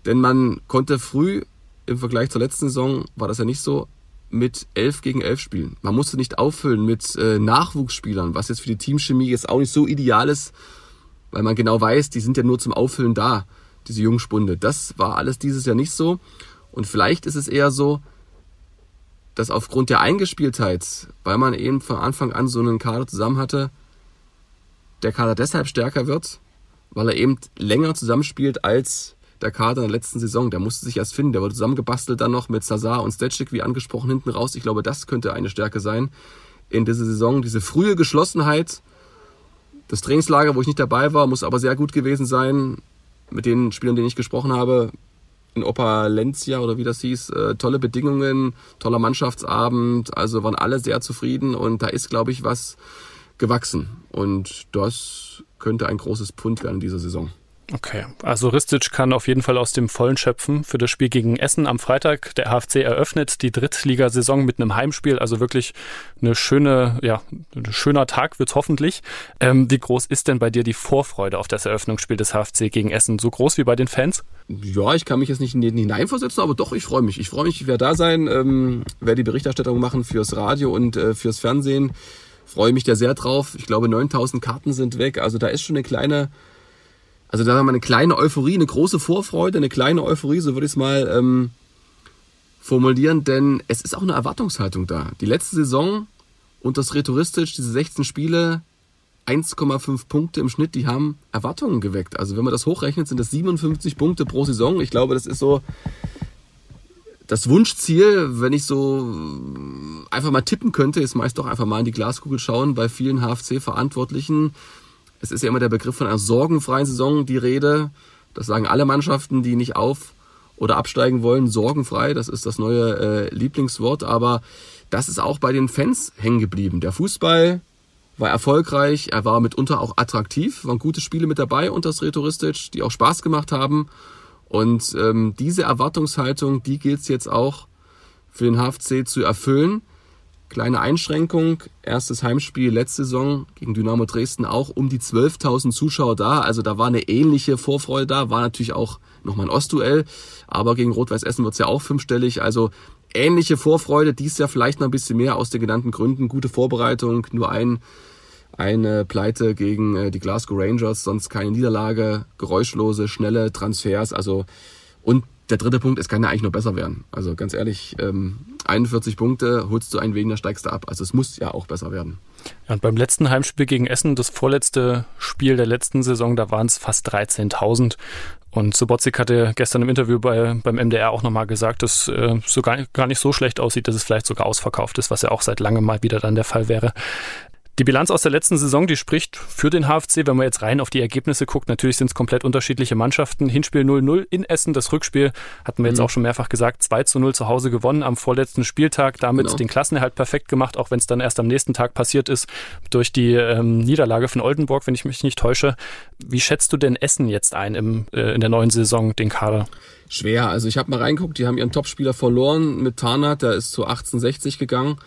denn man konnte früh im Vergleich zur letzten Saison war das ja nicht so mit 11 gegen 11 spielen. Man musste nicht auffüllen mit äh, Nachwuchsspielern, was jetzt für die Teamchemie jetzt auch nicht so ideal ist, weil man genau weiß, die sind ja nur zum Auffüllen da, diese Jungspunde. Das war alles dieses Jahr nicht so. Und vielleicht ist es eher so, dass aufgrund der Eingespieltheit, weil man eben von Anfang an so einen Kader zusammen hatte, der Kader deshalb stärker wird, weil er eben länger zusammenspielt als der Kader in der letzten Saison. Der musste sich erst finden. Der wurde zusammengebastelt dann noch mit Sazar und Stetschik, wie angesprochen, hinten raus. Ich glaube, das könnte eine Stärke sein in dieser Saison. Diese frühe Geschlossenheit, das Trainingslager, wo ich nicht dabei war, muss aber sehr gut gewesen sein. Mit den Spielern, denen ich gesprochen habe, in Opalencia oder wie das hieß, äh, tolle Bedingungen, toller Mannschaftsabend, also waren alle sehr zufrieden und da ist, glaube ich, was gewachsen. Und das könnte ein großes Pfund werden in dieser Saison. Okay, also Ristic kann auf jeden Fall aus dem Vollen schöpfen für das Spiel gegen Essen am Freitag. Der HFC eröffnet die Drittligasaison mit einem Heimspiel, also wirklich eine schöne, ja, ein schöner Tag wird's hoffentlich. Ähm, wie groß ist denn bei dir die Vorfreude auf das Eröffnungsspiel des HFC gegen Essen? So groß wie bei den Fans? Ja, ich kann mich jetzt nicht hineinversetzen, aber doch, ich freue mich. Ich freue mich, ich werde da sein, ähm, werde die Berichterstattung machen fürs Radio und äh, fürs Fernsehen. Freue mich da sehr drauf. Ich glaube, 9000 Karten sind weg. Also da ist schon eine kleine, also da haben wir eine kleine Euphorie, eine große Vorfreude, eine kleine Euphorie, so würde ich es mal ähm, formulieren, denn es ist auch eine Erwartungshaltung da. Die letzte Saison und das Rhetoristisch, diese 16 Spiele, 1,5 Punkte im Schnitt, die haben Erwartungen geweckt. Also wenn man das hochrechnet, sind das 57 Punkte pro Saison. Ich glaube, das ist so das Wunschziel, wenn ich so einfach mal tippen könnte, ist meist doch einfach mal in die Glaskugel schauen bei vielen HFC-Verantwortlichen. Es ist ja immer der Begriff von einer sorgenfreien Saison die Rede. Das sagen alle Mannschaften, die nicht auf oder absteigen wollen, sorgenfrei. Das ist das neue äh, Lieblingswort. Aber das ist auch bei den Fans hängen geblieben. Der Fußball war erfolgreich, er war mitunter auch attraktiv, waren gute Spiele mit dabei unter das Rhetoristisch, die auch Spaß gemacht haben. Und ähm, diese Erwartungshaltung, die gilt es jetzt auch für den HFC zu erfüllen. Kleine Einschränkung, erstes Heimspiel letzte Saison gegen Dynamo Dresden auch um die 12.000 Zuschauer da. Also da war eine ähnliche Vorfreude da, war natürlich auch nochmal ein Ostduell, aber gegen Rot-Weiß Essen wird's ja auch fünfstellig. Also ähnliche Vorfreude, dies Jahr vielleicht noch ein bisschen mehr aus den genannten Gründen. Gute Vorbereitung, nur ein, eine Pleite gegen äh, die Glasgow Rangers, sonst keine Niederlage, geräuschlose, schnelle Transfers, also und der dritte Punkt, es kann ja eigentlich noch besser werden. Also ganz ehrlich, ähm, 41 Punkte, holst du einen weniger, steigst du ab. Also es muss ja auch besser werden. Ja, und beim letzten Heimspiel gegen Essen, das vorletzte Spiel der letzten Saison, da waren es fast 13.000. Und Sobotzik hatte gestern im Interview bei, beim MDR auch nochmal gesagt, dass äh, so gar, gar nicht so schlecht aussieht, dass es vielleicht sogar ausverkauft ist, was ja auch seit langem mal wieder dann der Fall wäre. Die Bilanz aus der letzten Saison, die spricht für den HFC, wenn man jetzt rein auf die Ergebnisse guckt. Natürlich sind es komplett unterschiedliche Mannschaften. Hinspiel 0-0 in Essen, das Rückspiel hatten wir jetzt mhm. auch schon mehrfach gesagt, 2 0 zu Hause gewonnen am vorletzten Spieltag, damit genau. den Klassenerhalt perfekt gemacht, auch wenn es dann erst am nächsten Tag passiert ist durch die ähm, Niederlage von Oldenburg, wenn ich mich nicht täusche. Wie schätzt du denn Essen jetzt ein im, äh, in der neuen Saison, den Kader? Schwer. Also ich habe mal reinguckt, die haben ihren Topspieler verloren mit Tarnat, der ist zu 1860 gegangen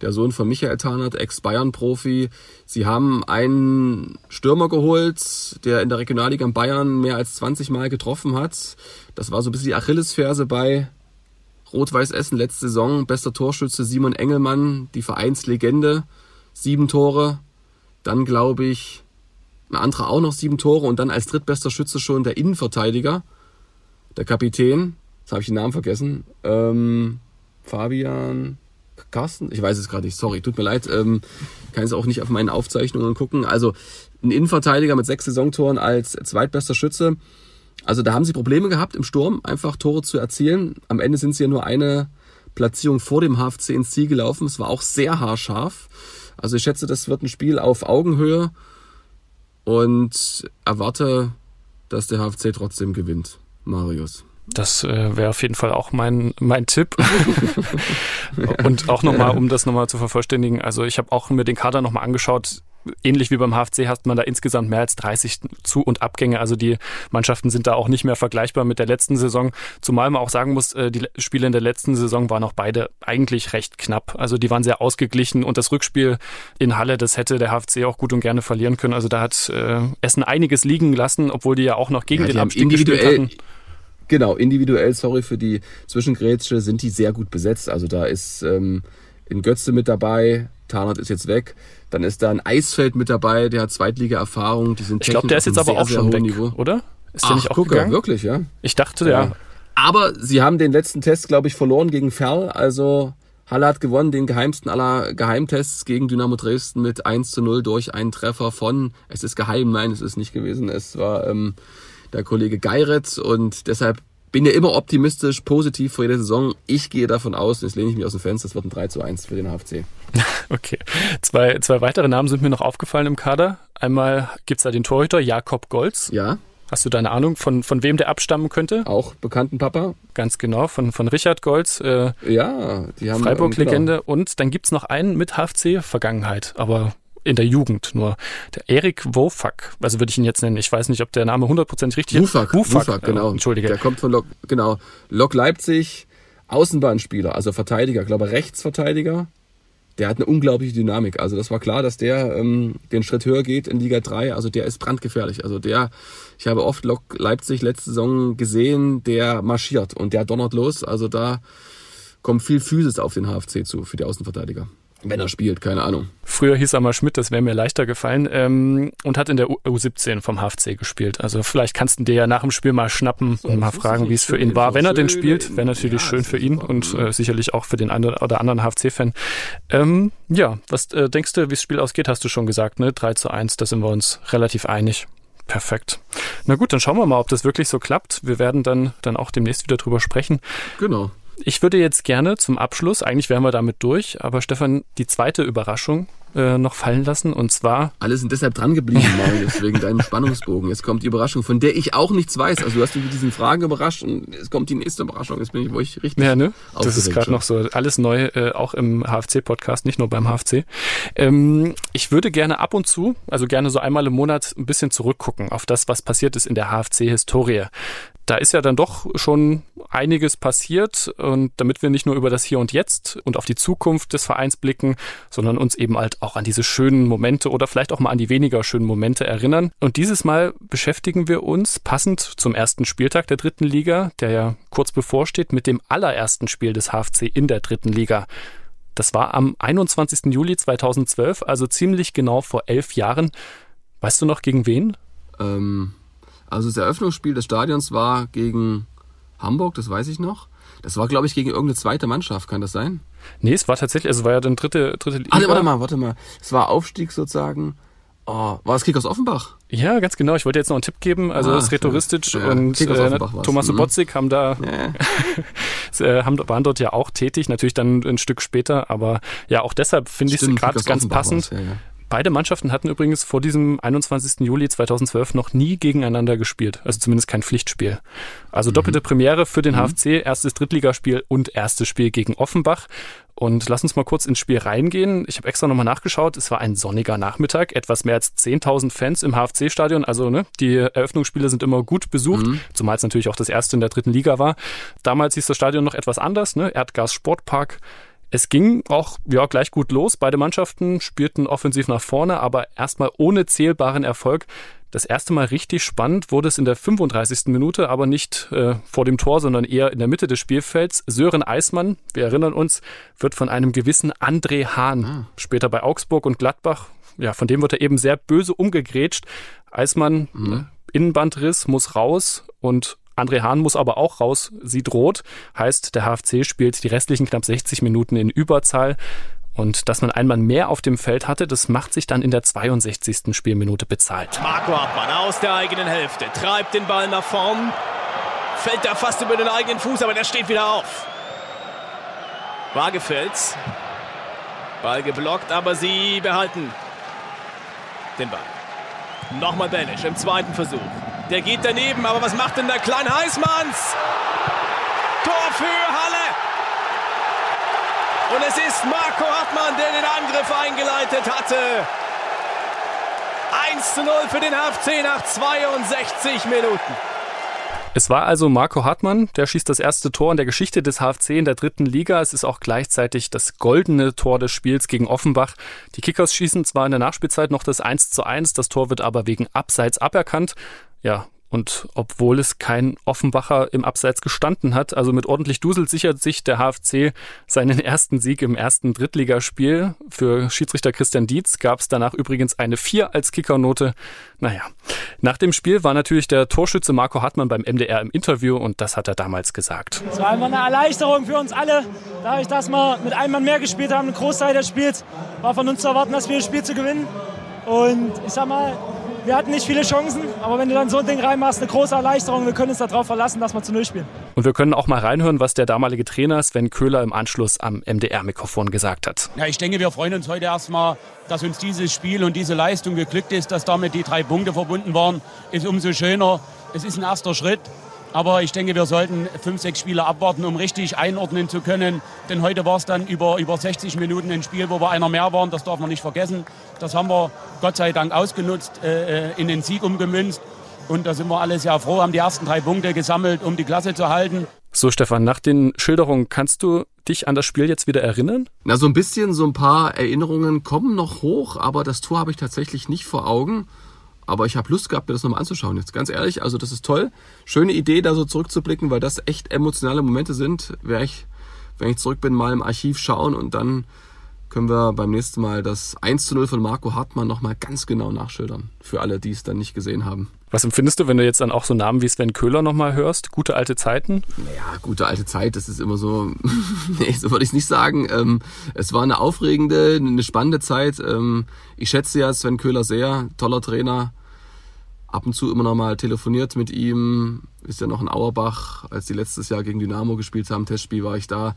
der Sohn von Michael Tarnert, Ex-Bayern-Profi. Sie haben einen Stürmer geholt, der in der Regionalliga in Bayern mehr als 20 Mal getroffen hat. Das war so ein bisschen die Achillesferse bei Rot-Weiß Essen letzte Saison. Bester Torschütze Simon Engelmann, die Vereinslegende. Sieben Tore. Dann glaube ich, ein anderer auch noch sieben Tore und dann als drittbester Schütze schon der Innenverteidiger, der Kapitän. Jetzt habe ich den Namen vergessen. Ähm, Fabian. Carsten? Ich weiß es gerade nicht, sorry, tut mir leid. Ähm, kann es auch nicht auf meinen Aufzeichnungen gucken. Also ein Innenverteidiger mit sechs Saisontoren als zweitbester Schütze. Also da haben sie Probleme gehabt im Sturm, einfach Tore zu erzielen. Am Ende sind sie ja nur eine Platzierung vor dem HFC ins Ziel gelaufen. Es war auch sehr haarscharf. Also ich schätze, das wird ein Spiel auf Augenhöhe und erwarte, dass der HFC trotzdem gewinnt. Marius. Das äh, wäre auf jeden Fall auch mein, mein Tipp. und auch nochmal, um das nochmal zu vervollständigen, also ich habe auch mir den Kader nochmal angeschaut. Ähnlich wie beim HFC hat man da insgesamt mehr als 30 Zu- und Abgänge. Also die Mannschaften sind da auch nicht mehr vergleichbar mit der letzten Saison. Zumal man auch sagen muss, äh, die Spiele in der letzten Saison waren auch beide eigentlich recht knapp. Also die waren sehr ausgeglichen und das Rückspiel in Halle, das hätte der HFC auch gut und gerne verlieren können. Also da hat äh, Essen einiges liegen lassen, obwohl die ja auch noch gegen ja, den Abstieg gespielt hatten. Genau, individuell, sorry für die Zwischengrätsche, sind die sehr gut besetzt. Also da ist ähm, in Götze mit dabei, Tarnert ist jetzt weg. Dann ist da ein Eisfeld mit dabei, der hat Zweitliga-Erfahrung. Die sind ich glaube, der ist jetzt aber sehr, auch schon weg, Niveau. oder? Ist der Ach, nicht auch gucke, gegangen? wirklich, ja. Ich dachte, ja. ja. Aber sie haben den letzten Test, glaube ich, verloren gegen Ferl. Also Halle hat gewonnen, den geheimsten aller Geheimtests gegen Dynamo Dresden mit 1 zu 0 durch einen Treffer von, es ist geheim, nein, es ist nicht gewesen. Es war ähm, der Kollege Geiretz und deshalb bin ja immer optimistisch, positiv vor jeder Saison. Ich gehe davon aus, jetzt lehne ich mich aus dem Fenster, es wird ein 3 zu 1 für den HFC. Okay. Zwei, zwei weitere Namen sind mir noch aufgefallen im Kader. Einmal gibt's da den Torhüter Jakob Golz. Ja. Hast du deine Ahnung, von, von wem der abstammen könnte? Auch bekannten Papa. Ganz genau, von, von Richard Golz. Äh, ja, die haben Freiburg-Legende. Genau. Und dann gibt's noch einen mit HFC-Vergangenheit, aber in der Jugend nur. Der Erik Wofak, also würde ich ihn jetzt nennen. Ich weiß nicht, ob der Name hundertprozentig richtig Wufak, ist. Wufak, Wufak genau. Äh, Entschuldige. Der kommt von Lok, genau, Lok Leipzig, Außenbahnspieler, also Verteidiger, glaube Rechtsverteidiger. Der hat eine unglaubliche Dynamik. Also das war klar, dass der ähm, den Schritt höher geht in Liga 3. Also der ist brandgefährlich. Also der, ich habe oft Lok Leipzig letzte Saison gesehen, der marschiert und der donnert los. Also da kommt viel Physis auf den HFC zu für die Außenverteidiger. Wenn er spielt, keine Ahnung. Früher hieß er mal Schmidt, das wäre mir leichter gefallen. Ähm, und hat in der U17 vom HFC gespielt. Also vielleicht kannst du dir ja nach dem Spiel mal schnappen und mal fragen, wie es für ihn war. Wenn er denn spielt, wäre natürlich schön für ihn und äh, sicherlich auch für den einen oder anderen HFC-Fan. Ähm, ja, was äh, denkst du, wie das Spiel ausgeht, hast du schon gesagt, ne? 3 zu 1, da sind wir uns relativ einig. Perfekt. Na gut, dann schauen wir mal, ob das wirklich so klappt. Wir werden dann, dann auch demnächst wieder drüber sprechen. Genau. Ich würde jetzt gerne zum Abschluss, eigentlich wären wir damit durch, aber Stefan, die zweite Überraschung äh, noch fallen lassen und zwar. Alle sind deshalb dran geblieben, Marius, wegen deinem Spannungsbogen. Jetzt kommt die Überraschung, von der ich auch nichts weiß. Also du hast mich mit diesen Fragen überrascht und es kommt die nächste Überraschung. Jetzt bin ich, wo ich richtig. Ja, ne? Das ist gerade noch so alles neu, äh, auch im HFC-Podcast, nicht nur beim HFC. Ähm, ich würde gerne ab und zu, also gerne so einmal im Monat, ein bisschen zurückgucken auf das, was passiert ist in der HFC-Historie. Da ist ja dann doch schon einiges passiert und damit wir nicht nur über das Hier und Jetzt und auf die Zukunft des Vereins blicken, sondern uns eben halt auch an diese schönen Momente oder vielleicht auch mal an die weniger schönen Momente erinnern. Und dieses Mal beschäftigen wir uns passend zum ersten Spieltag der dritten Liga, der ja kurz bevorsteht, mit dem allerersten Spiel des HFC in der dritten Liga. Das war am 21. Juli 2012, also ziemlich genau vor elf Jahren. Weißt du noch gegen wen? Ähm, also das Eröffnungsspiel des Stadions war gegen Hamburg, das weiß ich noch. Das war, glaube ich, gegen irgendeine zweite Mannschaft, kann das sein? Nee, es war tatsächlich, also war ja dann dritte, dritte Liga. Ah, warte mal, warte mal. Es war Aufstieg sozusagen. Oh, war das Kick aus Offenbach? Ja, ganz genau. Ich wollte jetzt noch einen Tipp geben. Also ah, das Retoristic ja, und äh, Thomas mhm. Subotzig haben da ja. Äh, haben, waren dort ja auch tätig, natürlich dann ein Stück später, aber ja, auch deshalb finde ich es gerade ganz passend. Ja, Beide Mannschaften hatten übrigens vor diesem 21. Juli 2012 noch nie gegeneinander gespielt, also zumindest kein Pflichtspiel. Also doppelte mhm. Premiere für den HFC, mhm. erstes Drittligaspiel und erstes Spiel gegen Offenbach. Und lass uns mal kurz ins Spiel reingehen. Ich habe extra nochmal nachgeschaut. Es war ein sonniger Nachmittag, etwas mehr als 10.000 Fans im HFC-Stadion. Also ne, die Eröffnungsspiele sind immer gut besucht, mhm. zumal es natürlich auch das erste in der dritten Liga war. Damals hieß das Stadion noch etwas anders, ne? Erdgas Sportpark. Es ging auch ja, gleich gut los. Beide Mannschaften spielten offensiv nach vorne, aber erstmal ohne zählbaren Erfolg. Das erste Mal richtig spannend wurde es in der 35. Minute, aber nicht äh, vor dem Tor, sondern eher in der Mitte des Spielfelds. Sören Eismann, wir erinnern uns, wird von einem gewissen André Hahn, ah. später bei Augsburg und Gladbach, ja, von dem wird er eben sehr böse umgegrätscht. Eismann, mhm. äh, Innenbandriss, muss raus und André Hahn muss aber auch raus. Sie droht. Heißt, der HFC spielt die restlichen knapp 60 Minuten in Überzahl. Und dass man einen Mann mehr auf dem Feld hatte, das macht sich dann in der 62. Spielminute bezahlt. Marco Hartmann aus der eigenen Hälfte, treibt den Ball nach vorn, fällt da fast über den eigenen Fuß, aber der steht wieder auf. Waagefels, Ball geblockt, aber sie behalten den Ball. Nochmal Benisch im zweiten Versuch. Der geht daneben, aber was macht denn der Klein Heißmanns? Tor für Halle. Und es ist Marco Hartmann, der den Angriff eingeleitet hatte. 1 zu 0 für den HFC nach 62 Minuten. Es war also Marco Hartmann, der schießt das erste Tor in der Geschichte des HFC in der dritten Liga. Es ist auch gleichzeitig das goldene Tor des Spiels gegen Offenbach. Die Kickers schießen zwar in der Nachspielzeit noch das 1 zu 1, das Tor wird aber wegen Abseits aberkannt. Ja, und obwohl es kein Offenbacher im Abseits gestanden hat, also mit ordentlich Dusel sichert sich der HFC seinen ersten Sieg im ersten Drittligaspiel. Für Schiedsrichter Christian Dietz gab es danach übrigens eine 4 als Kickernote. Naja, nach dem Spiel war natürlich der Torschütze Marco Hartmann beim MDR im Interview und das hat er damals gesagt. Es war einfach eine Erleichterung für uns alle, dadurch, dass wir mit einem Mann mehr gespielt haben, einen Großteil des Spiels, war von uns zu erwarten, dass wir das Spiel zu gewinnen. Und ich sag mal, wir hatten nicht viele Chancen, aber wenn du dann so ein Ding reinmachst, eine große Erleichterung. Wir können uns darauf verlassen, dass wir zu Null spielen. Und wir können auch mal reinhören, was der damalige Trainer Sven Köhler im Anschluss am MDR-Mikrofon gesagt hat. Ja, ich denke, wir freuen uns heute erstmal, dass uns dieses Spiel und diese Leistung geglückt ist, dass damit die drei Punkte verbunden waren, ist umso schöner. Es ist ein erster Schritt. Aber ich denke, wir sollten fünf, sechs Spiele abwarten, um richtig einordnen zu können. Denn heute war es dann über, über 60 Minuten ein Spiel, wo wir einer mehr waren. Das darf man nicht vergessen. Das haben wir Gott sei Dank ausgenutzt, äh, äh in den Sieg umgemünzt. Und da sind wir alle sehr froh, haben die ersten drei Punkte gesammelt, um die Klasse zu halten. So, Stefan, nach den Schilderungen kannst du dich an das Spiel jetzt wieder erinnern? Na, so ein bisschen, so ein paar Erinnerungen kommen noch hoch, aber das Tor habe ich tatsächlich nicht vor Augen. Aber ich habe Lust gehabt, mir das nochmal anzuschauen. Jetzt ganz ehrlich, also das ist toll. Schöne Idee, da so zurückzublicken, weil das echt emotionale Momente sind. Werde ich, wenn ich zurück bin, mal im Archiv schauen und dann können wir beim nächsten Mal das 1 zu 0 von Marco Hartmann nochmal ganz genau nachschildern. Für alle, die es dann nicht gesehen haben. Was empfindest du, wenn du jetzt dann auch so Namen wie Sven Köhler nochmal hörst? Gute alte Zeiten? Naja, gute alte Zeit, das ist immer so, nee, so würde ich es nicht sagen. Ähm, es war eine aufregende, eine spannende Zeit. Ähm, ich schätze ja Sven Köhler sehr, toller Trainer. Ab und zu immer noch mal telefoniert mit ihm. Ist ja noch in Auerbach, als die letztes Jahr gegen Dynamo gespielt haben, Testspiel war ich da.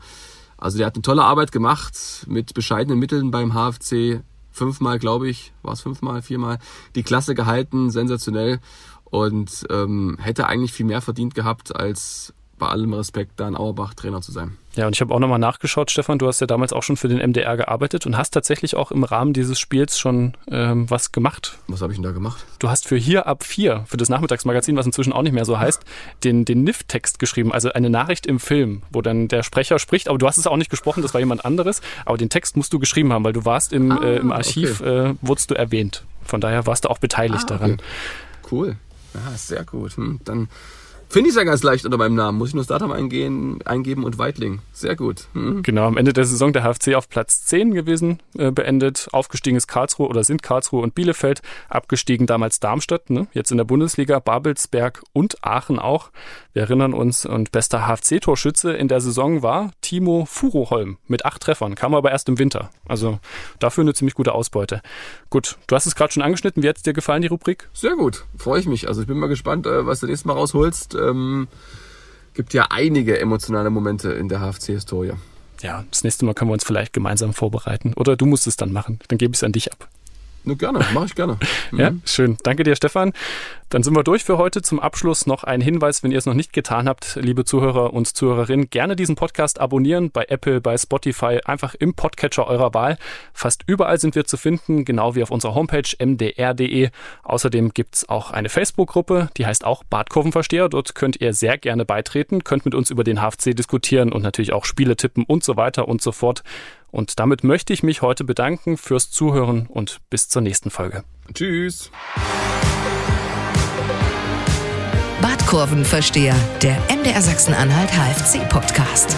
Also der hat eine tolle Arbeit gemacht mit bescheidenen Mitteln beim HFC fünfmal, glaube ich, war es fünfmal, viermal, die Klasse gehalten, sensationell und ähm, hätte eigentlich viel mehr verdient gehabt, als bei allem Respekt da in Auerbach Trainer zu sein. Ja, und ich habe auch nochmal nachgeschaut, Stefan, du hast ja damals auch schon für den MDR gearbeitet und hast tatsächlich auch im Rahmen dieses Spiels schon ähm, was gemacht. Was habe ich denn da gemacht? Du hast für Hier ab 4, für das Nachmittagsmagazin, was inzwischen auch nicht mehr so heißt, den, den NIF-Text geschrieben, also eine Nachricht im Film, wo dann der Sprecher spricht, aber du hast es auch nicht gesprochen, das war jemand anderes, aber den Text musst du geschrieben haben, weil du warst im, ah, äh, im Archiv, okay. äh, wurdest du erwähnt. Von daher warst du auch beteiligt ah, daran. Cool. Ja, sehr gut. Hm, dann Finde ich ja ganz leicht unter meinem Namen. Muss ich nur das Datum eingehen, eingeben und Weitling. Sehr gut. Mhm. Genau, am Ende der Saison der HFC auf Platz 10 gewesen, äh, beendet. Aufgestiegen ist Karlsruhe oder sind Karlsruhe und Bielefeld. Abgestiegen damals Darmstadt, ne? jetzt in der Bundesliga, Babelsberg und Aachen auch. Wir erinnern uns, und bester HFC-Torschütze in der Saison war Timo Furoholm mit acht Treffern, kam aber erst im Winter. Also dafür eine ziemlich gute Ausbeute. Gut, du hast es gerade schon angeschnitten. Wie hat es dir gefallen, die Rubrik? Sehr gut, freue ich mich. Also ich bin mal gespannt, äh, was du nächstes Mal rausholst ähm, gibt ja einige emotionale Momente in der HFC-Historie. Ja, das nächste Mal können wir uns vielleicht gemeinsam vorbereiten. Oder du musst es dann machen. Dann gebe ich es an dich ab. Nur gerne, mache ich gerne. Mhm. Ja, schön. Danke dir, Stefan. Dann sind wir durch für heute. Zum Abschluss noch ein Hinweis, wenn ihr es noch nicht getan habt, liebe Zuhörer und Zuhörerinnen, gerne diesen Podcast abonnieren bei Apple, bei Spotify, einfach im Podcatcher eurer Wahl. Fast überall sind wir zu finden, genau wie auf unserer Homepage mdr.de. Außerdem gibt's auch eine Facebook-Gruppe, die heißt auch Badkurvenversteher. Dort könnt ihr sehr gerne beitreten, könnt mit uns über den HFC diskutieren und natürlich auch Spiele tippen und so weiter und so fort. Und damit möchte ich mich heute bedanken fürs Zuhören und bis zur nächsten Folge. Tschüss. Badkurvenversteher, der MDR Sachsen-Anhalt HFC-Podcast.